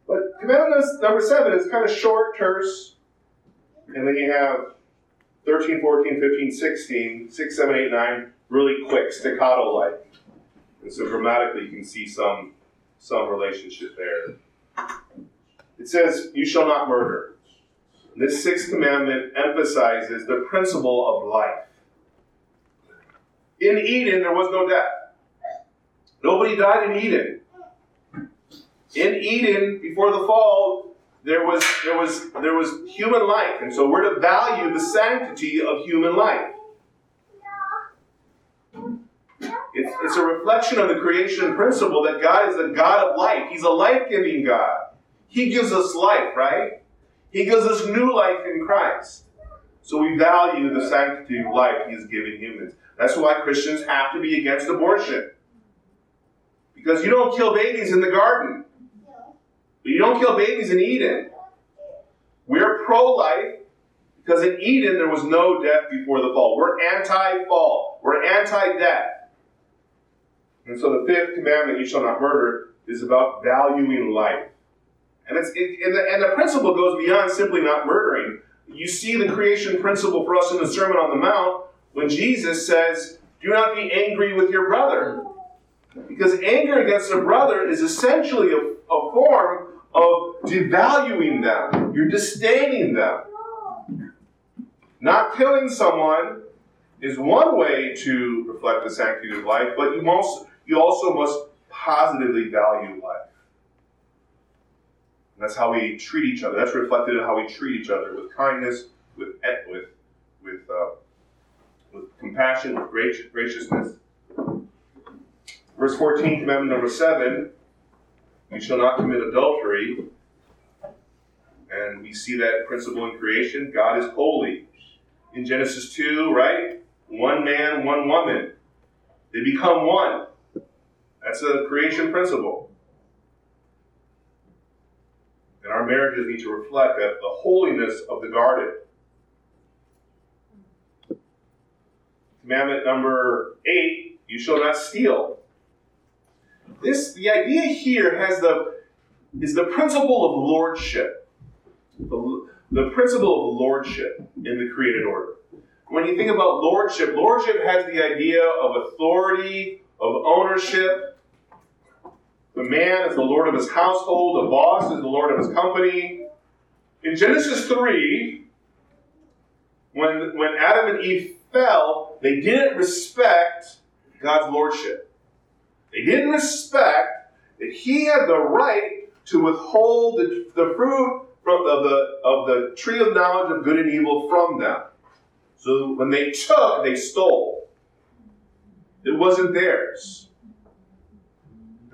But commandment number 7 is kind of short terse. And then you have 13 14 15 16 6 7 8 9 really quick staccato like and so grammatically, you can see some some relationship there. It says, "You shall not murder." This sixth commandment emphasizes the principle of life. In Eden, there was no death. Nobody died in Eden. In Eden, before the fall, there was there was there was human life, and so we're to value the sanctity of human life. It's, it's a reflection of the creation principle that God is a God of life. He's a life giving God. He gives us life, right? He gives us new life in Christ. So we value the sanctity of life He has given humans. That's why Christians have to be against abortion. Because you don't kill babies in the garden, but you don't kill babies in Eden. We're pro life because in Eden there was no death before the fall. We're anti fall, we're anti death. And so the fifth commandment, you shall not murder, is about valuing life. And, it's, it, and, the, and the principle goes beyond simply not murdering. You see the creation principle for us in the Sermon on the Mount when Jesus says, Do not be angry with your brother. Because anger against a brother is essentially a, a form of devaluing them. You're disdaining them. Not killing someone is one way to reflect the sanctity of life, but you most you also must positively value life. And that's how we treat each other. That's reflected in how we treat each other with kindness, with with with uh, with compassion, with graciousness. Verse 14, commandment number 7 you shall not commit adultery. And we see that principle in creation. God is holy. In Genesis 2, right? One man, one woman. They become one. That's a creation principle. And our marriages need to reflect that the holiness of the garden. Commandment number eight, you shall not steal. This the idea here has the is the principle of lordship. The, the principle of lordship in the created order. When you think about lordship, lordship has the idea of authority, of ownership. The man is the lord of his household, the boss is the lord of his company. In Genesis 3, when, when Adam and Eve fell, they didn't respect God's lordship. They didn't respect that he had the right to withhold the, the fruit from of, the, of the tree of knowledge of good and evil from them. So when they took, they stole. It wasn't theirs.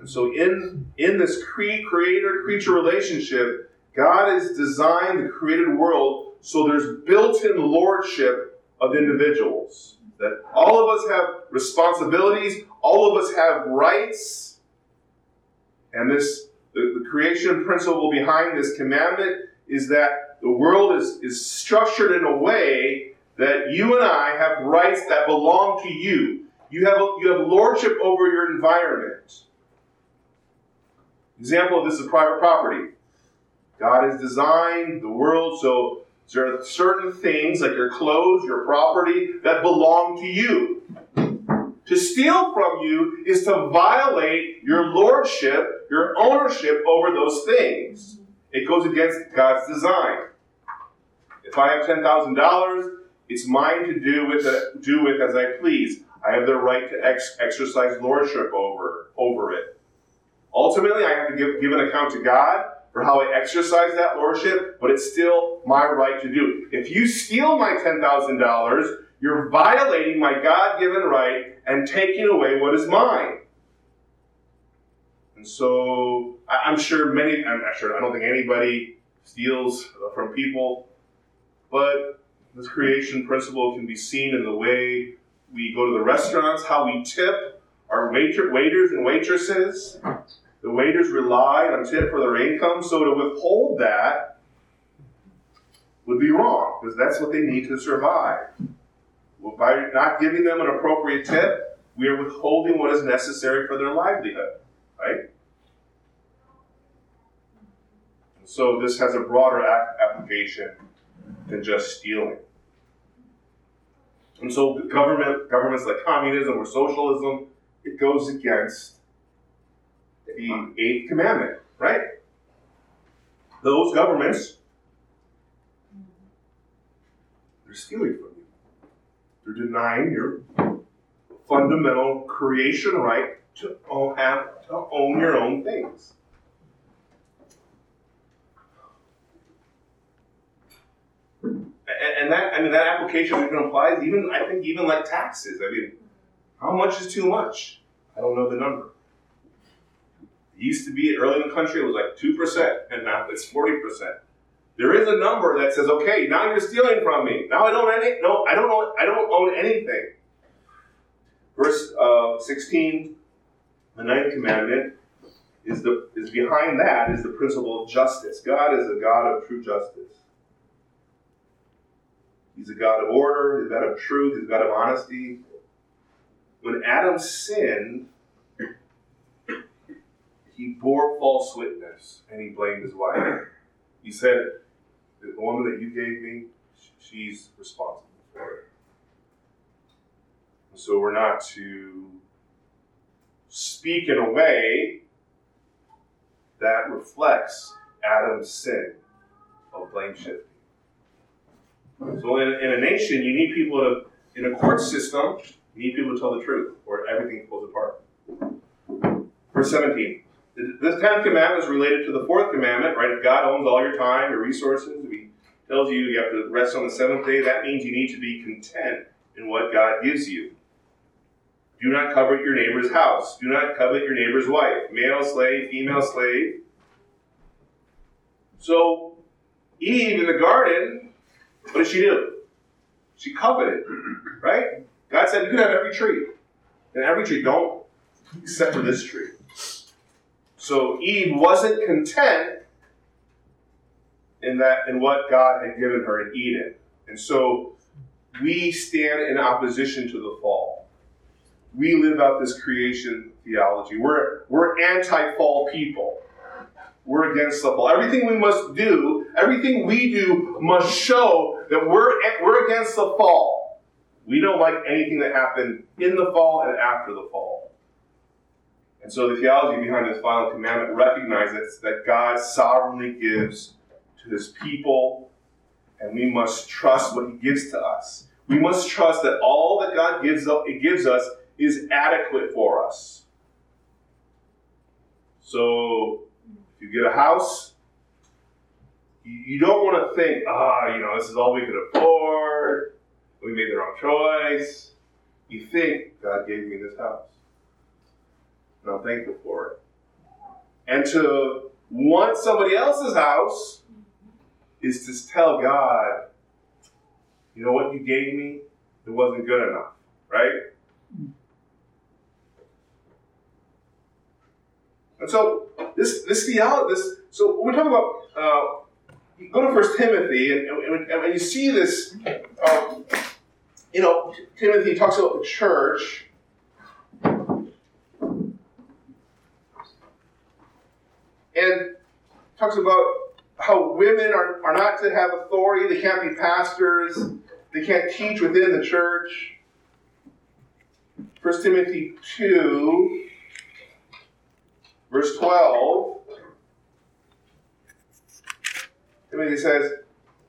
And so in, in this cre- creator-creature relationship, God has designed the created world so there's built-in lordship of individuals. That all of us have responsibilities, all of us have rights, and this the, the creation principle behind this commandment is that the world is, is structured in a way that you and I have rights that belong to you. You have, you have lordship over your environment. Example of this is private property. God has designed the world so there are certain things like your clothes, your property that belong to you. To steal from you is to violate your lordship, your ownership over those things. It goes against God's design. If I have $10,000, it's mine to do with it, do with as I please. I have the right to ex- exercise lordship over, over it. Ultimately, I have to give, give an account to God for how I exercise that lordship, but it's still my right to do. If you steal my $10,000, you're violating my God given right and taking away what is mine. And so I'm sure many, I'm not sure, I don't think anybody steals uh, from people, but this creation principle can be seen in the way we go to the restaurants, how we tip our waiter, waiters and waitresses. The waiters rely on tip for their income, so to withhold that would be wrong because that's what they need to survive. Well, by not giving them an appropriate tip, we are withholding what is necessary for their livelihood, right? So this has a broader application than just stealing. And so government governments like communism or socialism, it goes against the eighth commandment, right? Those governments, they're stealing from you. They're denying your fundamental creation right to own, have to own your own things. And, that, I mean, that application even applies, even I think, even like taxes. I mean, how much is too much? I don't know the number. Used to be early in the country, it was like 2%, and now it's 40%. There is a number that says, okay, now you're stealing from me. Now I don't any, no, I don't own, I don't own anything. Verse uh, 16, the ninth commandment, is the is behind that is the principle of justice. God is a God of true justice. He's a God of order, he's a God of truth, he's a God of honesty. When Adam sinned, he bore false witness and he blamed his wife. He said, The woman that you gave me, she's responsible for it. So we're not to speak in a way that reflects Adam's sin of blame shifting. So in, in a nation, you need people to, in a court system, you need people to tell the truth, or everything falls apart. Verse 17. This tenth commandment is related to the fourth commandment, right? If God owns all your time, your resources, if He tells you you have to rest on the seventh day, that means you need to be content in what God gives you. Do not covet your neighbor's house. Do not covet your neighbor's wife. Male slave, female slave. So, Eve in the garden, what did she do? She coveted, right? God said, You can have every tree. And every tree, don't, except for this tree. So Eve wasn't content in that in what God had given her in Eden. And so we stand in opposition to the fall. We live out this creation theology. We're we're anti-fall people. We're against the fall. Everything we must do, everything we do must show that we're we're against the fall. We don't like anything that happened in the fall and after the fall. And so the theology behind this final commandment recognizes that God sovereignly gives to his people, and we must trust what he gives to us. We must trust that all that God gives up, gives us is adequate for us. So if you get a house, you don't want to think, ah, you know, this is all we could afford. We made the wrong choice. You think God gave me this house and I'm thankful for it. And to want somebody else's house is to tell God, you know what you gave me? It wasn't good enough, right? And so this this theology, this so we talk about uh, go to First Timothy, and, and, and, you see this, um, you know, Timothy talks about the church and talks about how women are, are not to have authority, they can't be pastors, they can't teach within the church. 1 Timothy 2, verse 12. Timothy says,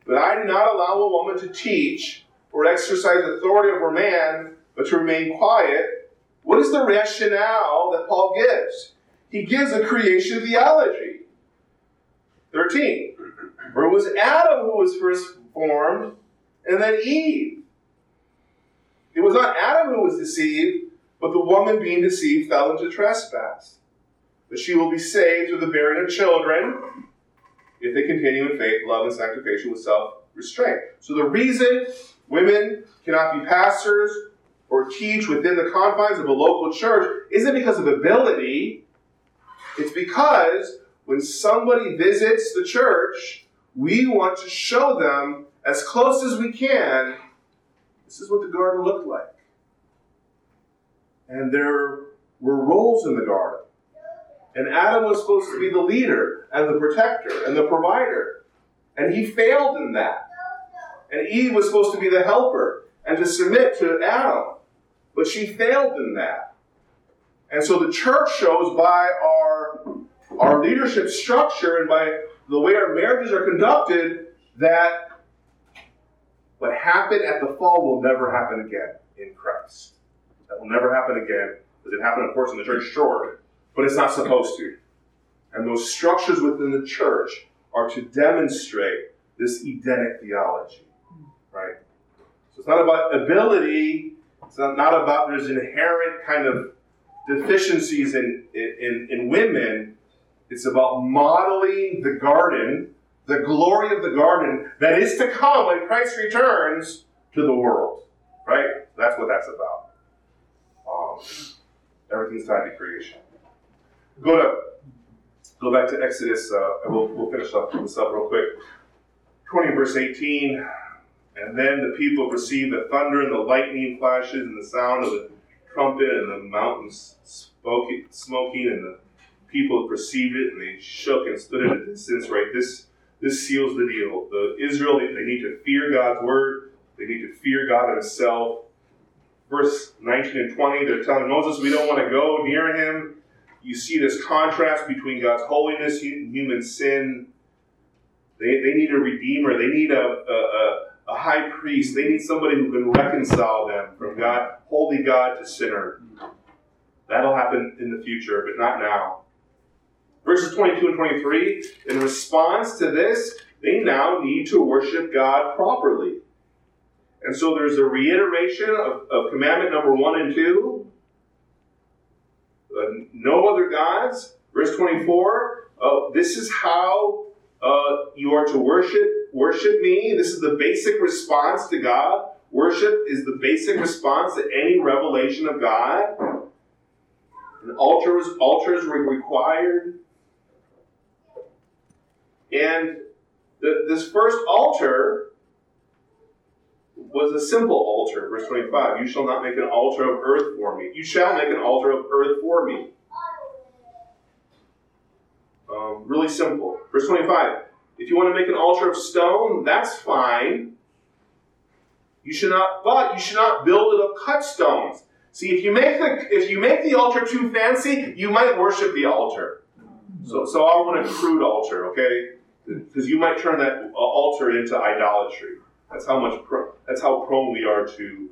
But I do not allow a woman to teach or exercise authority over man, but to remain quiet. What is the rationale that Paul gives? He gives a creation theology. 13. For it was Adam who was first formed, and then Eve. It was not Adam who was deceived, but the woman being deceived fell into trespass. But she will be saved through the bearing of children if they continue in faith, love, and sanctification with self restraint. So the reason women cannot be pastors or or teach within the confines of a local church isn't because of ability. It's because when somebody visits the church, we want to show them as close as we can this is what the garden looked like. And there were roles in the garden. And Adam was supposed to be the leader and the protector and the provider. And he failed in that. And Eve was supposed to be the helper and to submit to Adam. But she failed in that. And so the church shows by our, our leadership structure and by the way our marriages are conducted that what happened at the fall will never happen again in Christ. That will never happen again. Does it happen, of course, in the church? Sure. But it's not supposed to. And those structures within the church are to demonstrate this Edenic theology. Right? So it's not about ability, it's not, not about there's inherent kind of deficiencies in, in, in women. It's about modeling the garden, the glory of the garden that is to come when Christ returns to the world. Right? That's what that's about. Um, everything's tied to creation. Go to go back to Exodus, uh, and we'll, we'll finish up this up real quick. 20 verse 18. And then the people perceived the thunder and the lightning flashes and the sound of the trumpet and the mountains smoking, and the people perceived it and they shook and stood at a distance. Right, this this seals the deal. The Israel they, they need to fear God's word. They need to fear God Himself. Verse 19 and 20, they're telling Moses, we don't want to go near him. You see this contrast between God's holiness and human sin. They, they need a redeemer. They need a, a high priest. They need somebody who can reconcile them from God, holy God to sinner. That'll happen in the future, but not now. Verses 22 and 23, in response to this, they now need to worship God properly. And so there's a reiteration of, of commandment number one and two. Uh, no other gods. Verse 24, uh, this is how uh, you are to worship worship me. This is the basic response to God. Worship is the basic response to any revelation of God. And altars, altars were required. And the, this first altar was a simple altar. Verse 25 You shall not make an altar of earth for me. You shall make an altar of earth for me. Um, really simple. Verse 25 If you want to make an altar of stone, that's fine. You should not, but you should not build it of cut stones. See, if you make the if you make the altar too fancy, you might worship the altar. So, so I want a crude altar, okay? Because you might turn that altar into idolatry. That's how much. Pro- that's how prone we are to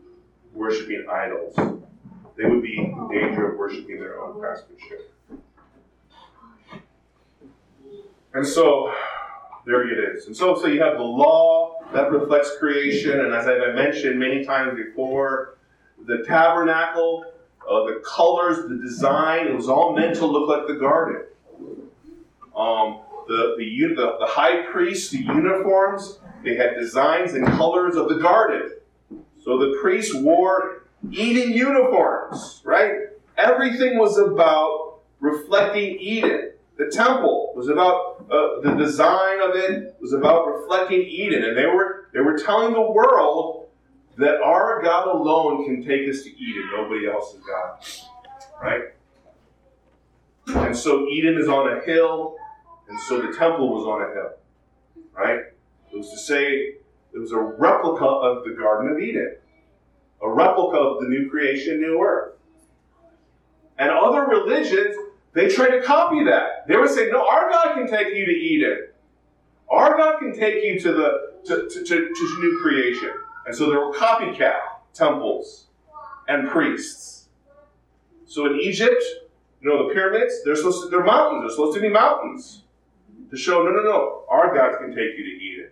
worshiping idols. They would be in danger of worshiping their own craftsmanship. And so, there it is. And so, so you have the law that reflects creation, and as I've mentioned many times before, the tabernacle, uh, the colors, the design, it was all meant to look like the garden. Um, the, the, the, the high priest, the uniforms, they had designs and colors of the garden. So the priests wore Eden uniforms, right? Everything was about reflecting Eden. The temple was about uh, the design of it was about reflecting Eden, and they were they were telling the world that our God alone can take us to Eden. Nobody else is God, right? And so Eden is on a hill, and so the temple was on a hill, right? It was to say it was a replica of the Garden of Eden, a replica of the new creation, new earth. And other religions, they try to copy that. They would say, no, our God can take you to Eden. Our God can take you to the to, to, to, to new creation. And so there were copycat temples and priests. So in Egypt, you know, the pyramids, they're supposed to, they're mountains. They're supposed to be mountains. To show, no, no, no, our God can take you to Eden.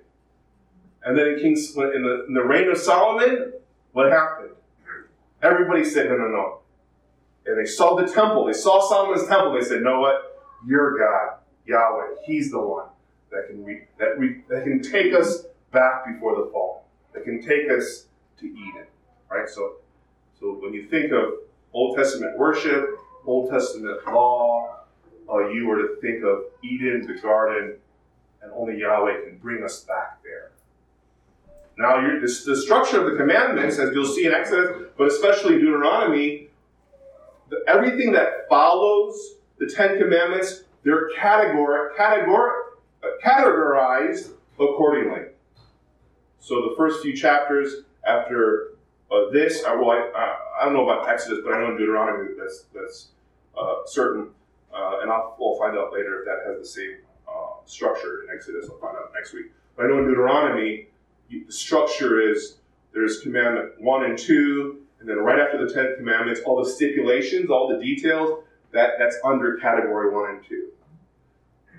And then in King's in the, in the reign of Solomon, what happened? Everybody said, no, no, no. And they saw the temple. They saw Solomon's temple. They said, know what? Your God, Yahweh, He's the one that can re, that that can take us back before the fall. That can take us to Eden. Right? So, So when you think of Old Testament worship, Old Testament law, uh, you were to think of Eden, the garden, and only Yahweh can bring us back there. Now, the structure of the commandments, as you'll see in Exodus, but especially Deuteronomy, the, everything that follows the Ten Commandments, they're categor, uh, categorized accordingly. So the first few chapters after uh, this, uh, well, I, I, don't know about Exodus, but I know in Deuteronomy that's that's uh, certain, uh, and I'll we'll find out later if that has the same uh, structure in Exodus. I'll find out next week. But I know in Deuteronomy, the structure is there's commandment one and two, and then right after the Ten Commandments, all the stipulations, all the details, that, that's under category one and two.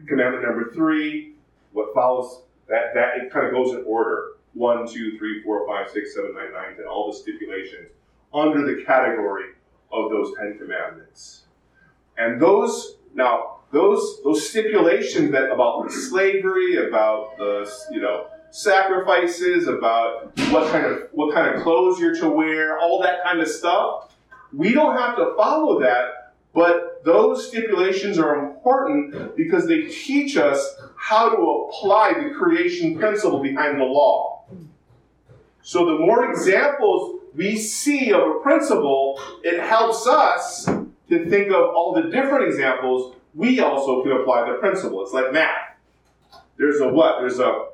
Commandment number three, what follows, that, that it kind of goes in order. One, two, three, four, five, six, seven, nine, nine, and all the stipulations under the category of those Ten Commandments. And those, now, those those stipulations that about slavery, about the you know sacrifices, about what kind of what kind of clothes you're to wear, all that kind of stuff. We don't have to follow that, but those stipulations are important because they teach us how to apply the creation principle behind the law. So the more examples we see of a principle, it helps us to think of all the different examples we also can apply the principle. It's like math. There's a what? There's a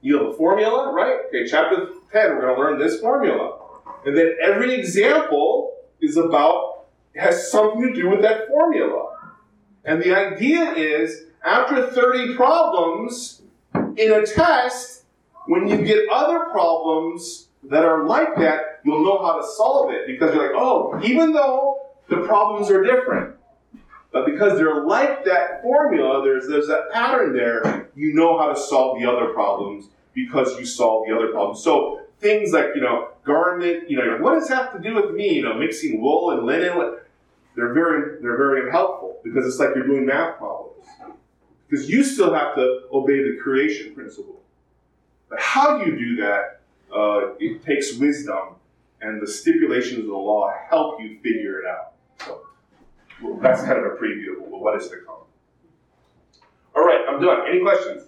you have a formula, right? Okay, chapter 10, we're going to learn this formula. And then every example is about, has something to do with that formula. And the idea is, after 30 problems in a test, when you get other problems that are like that, you'll know how to solve it because you're like, oh, even though the problems are different, but because they're like that formula, there's, there's that pattern there, you know how to solve the other problems because you solve the other problems. So things like, you know, garment, you know, what does that have to do with me? You know, mixing wool and linen, they're very, they're very helpful because it's like you're doing math problems. Because you still have to obey the creation principle. But how you do that, uh, it takes wisdom, and the stipulations of the law help you figure it out. So that's kind of a preview of what is to come. All right, I'm done. Any questions?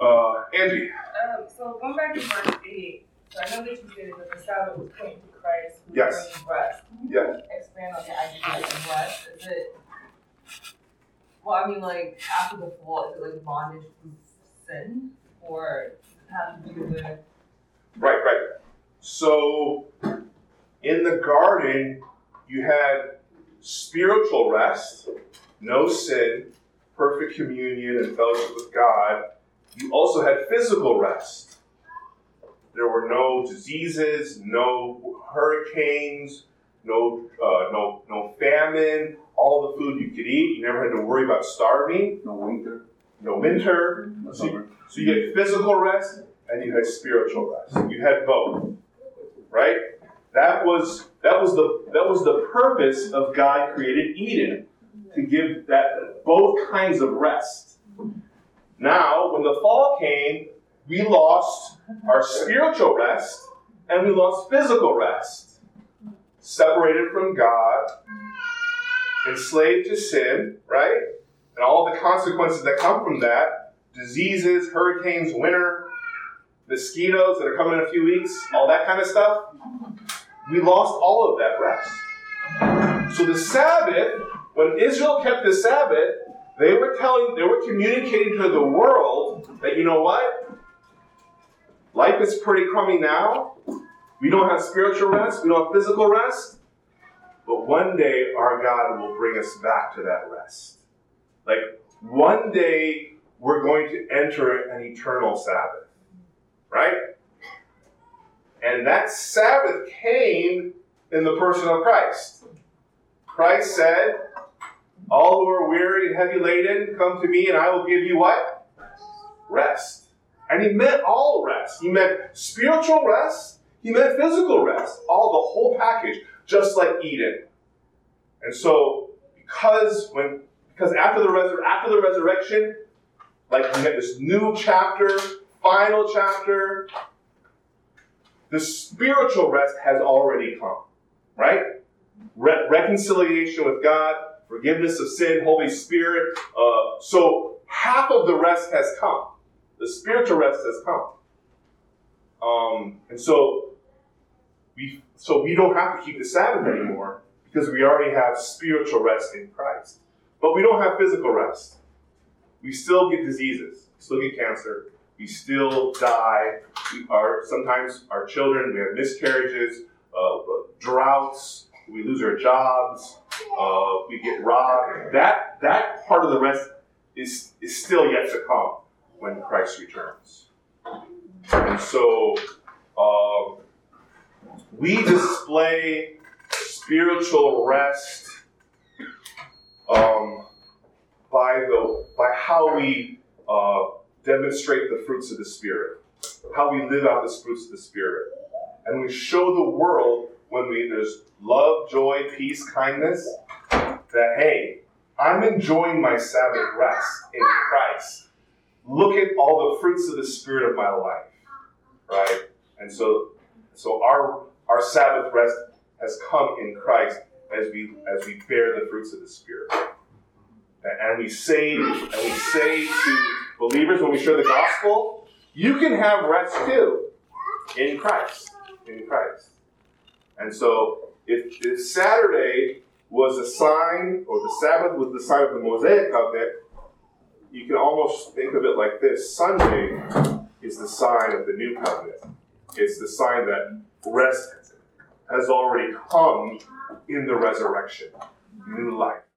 Uh, Angie. Um, so going back to verse 8, so I know that you said that the Sabbath was pointing to Christ yes. rest. Can you yes. expand on the idea of rest? Is it, well, I mean, like, after the fall, is it like bondage to sin? Or have to do with. Right, right. So, in the garden, you had spiritual rest, no sin, perfect communion and fellowship with God. You also had physical rest. There were no diseases, no hurricanes, no uh, no no famine. All the food you could eat. You never had to worry about starving. No winter. No winter. No so, you, so you had physical rest and you had spiritual rest. You had both, right? That was that was the that was the purpose of God created Eden to give that both kinds of rest. Now, when the fall came, we lost our spiritual rest and we lost physical rest. Separated from God, enslaved to sin, right? And all the consequences that come from that diseases, hurricanes, winter, mosquitoes that are coming in a few weeks, all that kind of stuff. We lost all of that rest. So the Sabbath, when Israel kept the Sabbath, they were telling, they were communicating to the world that, you know what? Life is pretty crummy now. We don't have spiritual rest, we don't have physical rest. But one day our God will bring us back to that rest. Like one day we're going to enter an eternal Sabbath. Right? And that Sabbath came in the person of Christ. Christ said, All who are weary and heavy laden, come to me, and I will give you what? Rest. And he meant all rest. He meant spiritual rest, he meant physical rest, all the whole package, just like Eden. And so, because when because after the resur- after the resurrection, like we have this new chapter, final chapter, the spiritual rest has already come, right? Re- reconciliation with God, forgiveness of sin, Holy Spirit. Uh, so half of the rest has come. The spiritual rest has come. Um, and so we so we don't have to keep the Sabbath anymore because we already have spiritual rest in Christ. But we don't have physical rest. We still get diseases, still get cancer, we still die. We are sometimes our children, we have miscarriages, uh, droughts, we lose our jobs, uh, we get robbed. That that part of the rest is is still yet to come when Christ returns. And so um, we display spiritual rest um, by the by how we uh, demonstrate the fruits of the spirit, how we live out the fruits of the spirit, and we show the world when we there's love, joy, peace, kindness that hey, I'm enjoying my Sabbath rest in Christ. Look at all the fruits of the spirit of my life, right? And so, so our our Sabbath rest has come in Christ as we as we bear the fruits of the Spirit. And we say and we say to believers when we share the gospel, you can have rest too in Christ. In Christ. And so if, if Saturday was a sign, or the Sabbath was the sign of the Mosaic covenant, you can almost think of it like this Sunday is the sign of the new covenant. It's the sign that rest has already come in the resurrection, new life.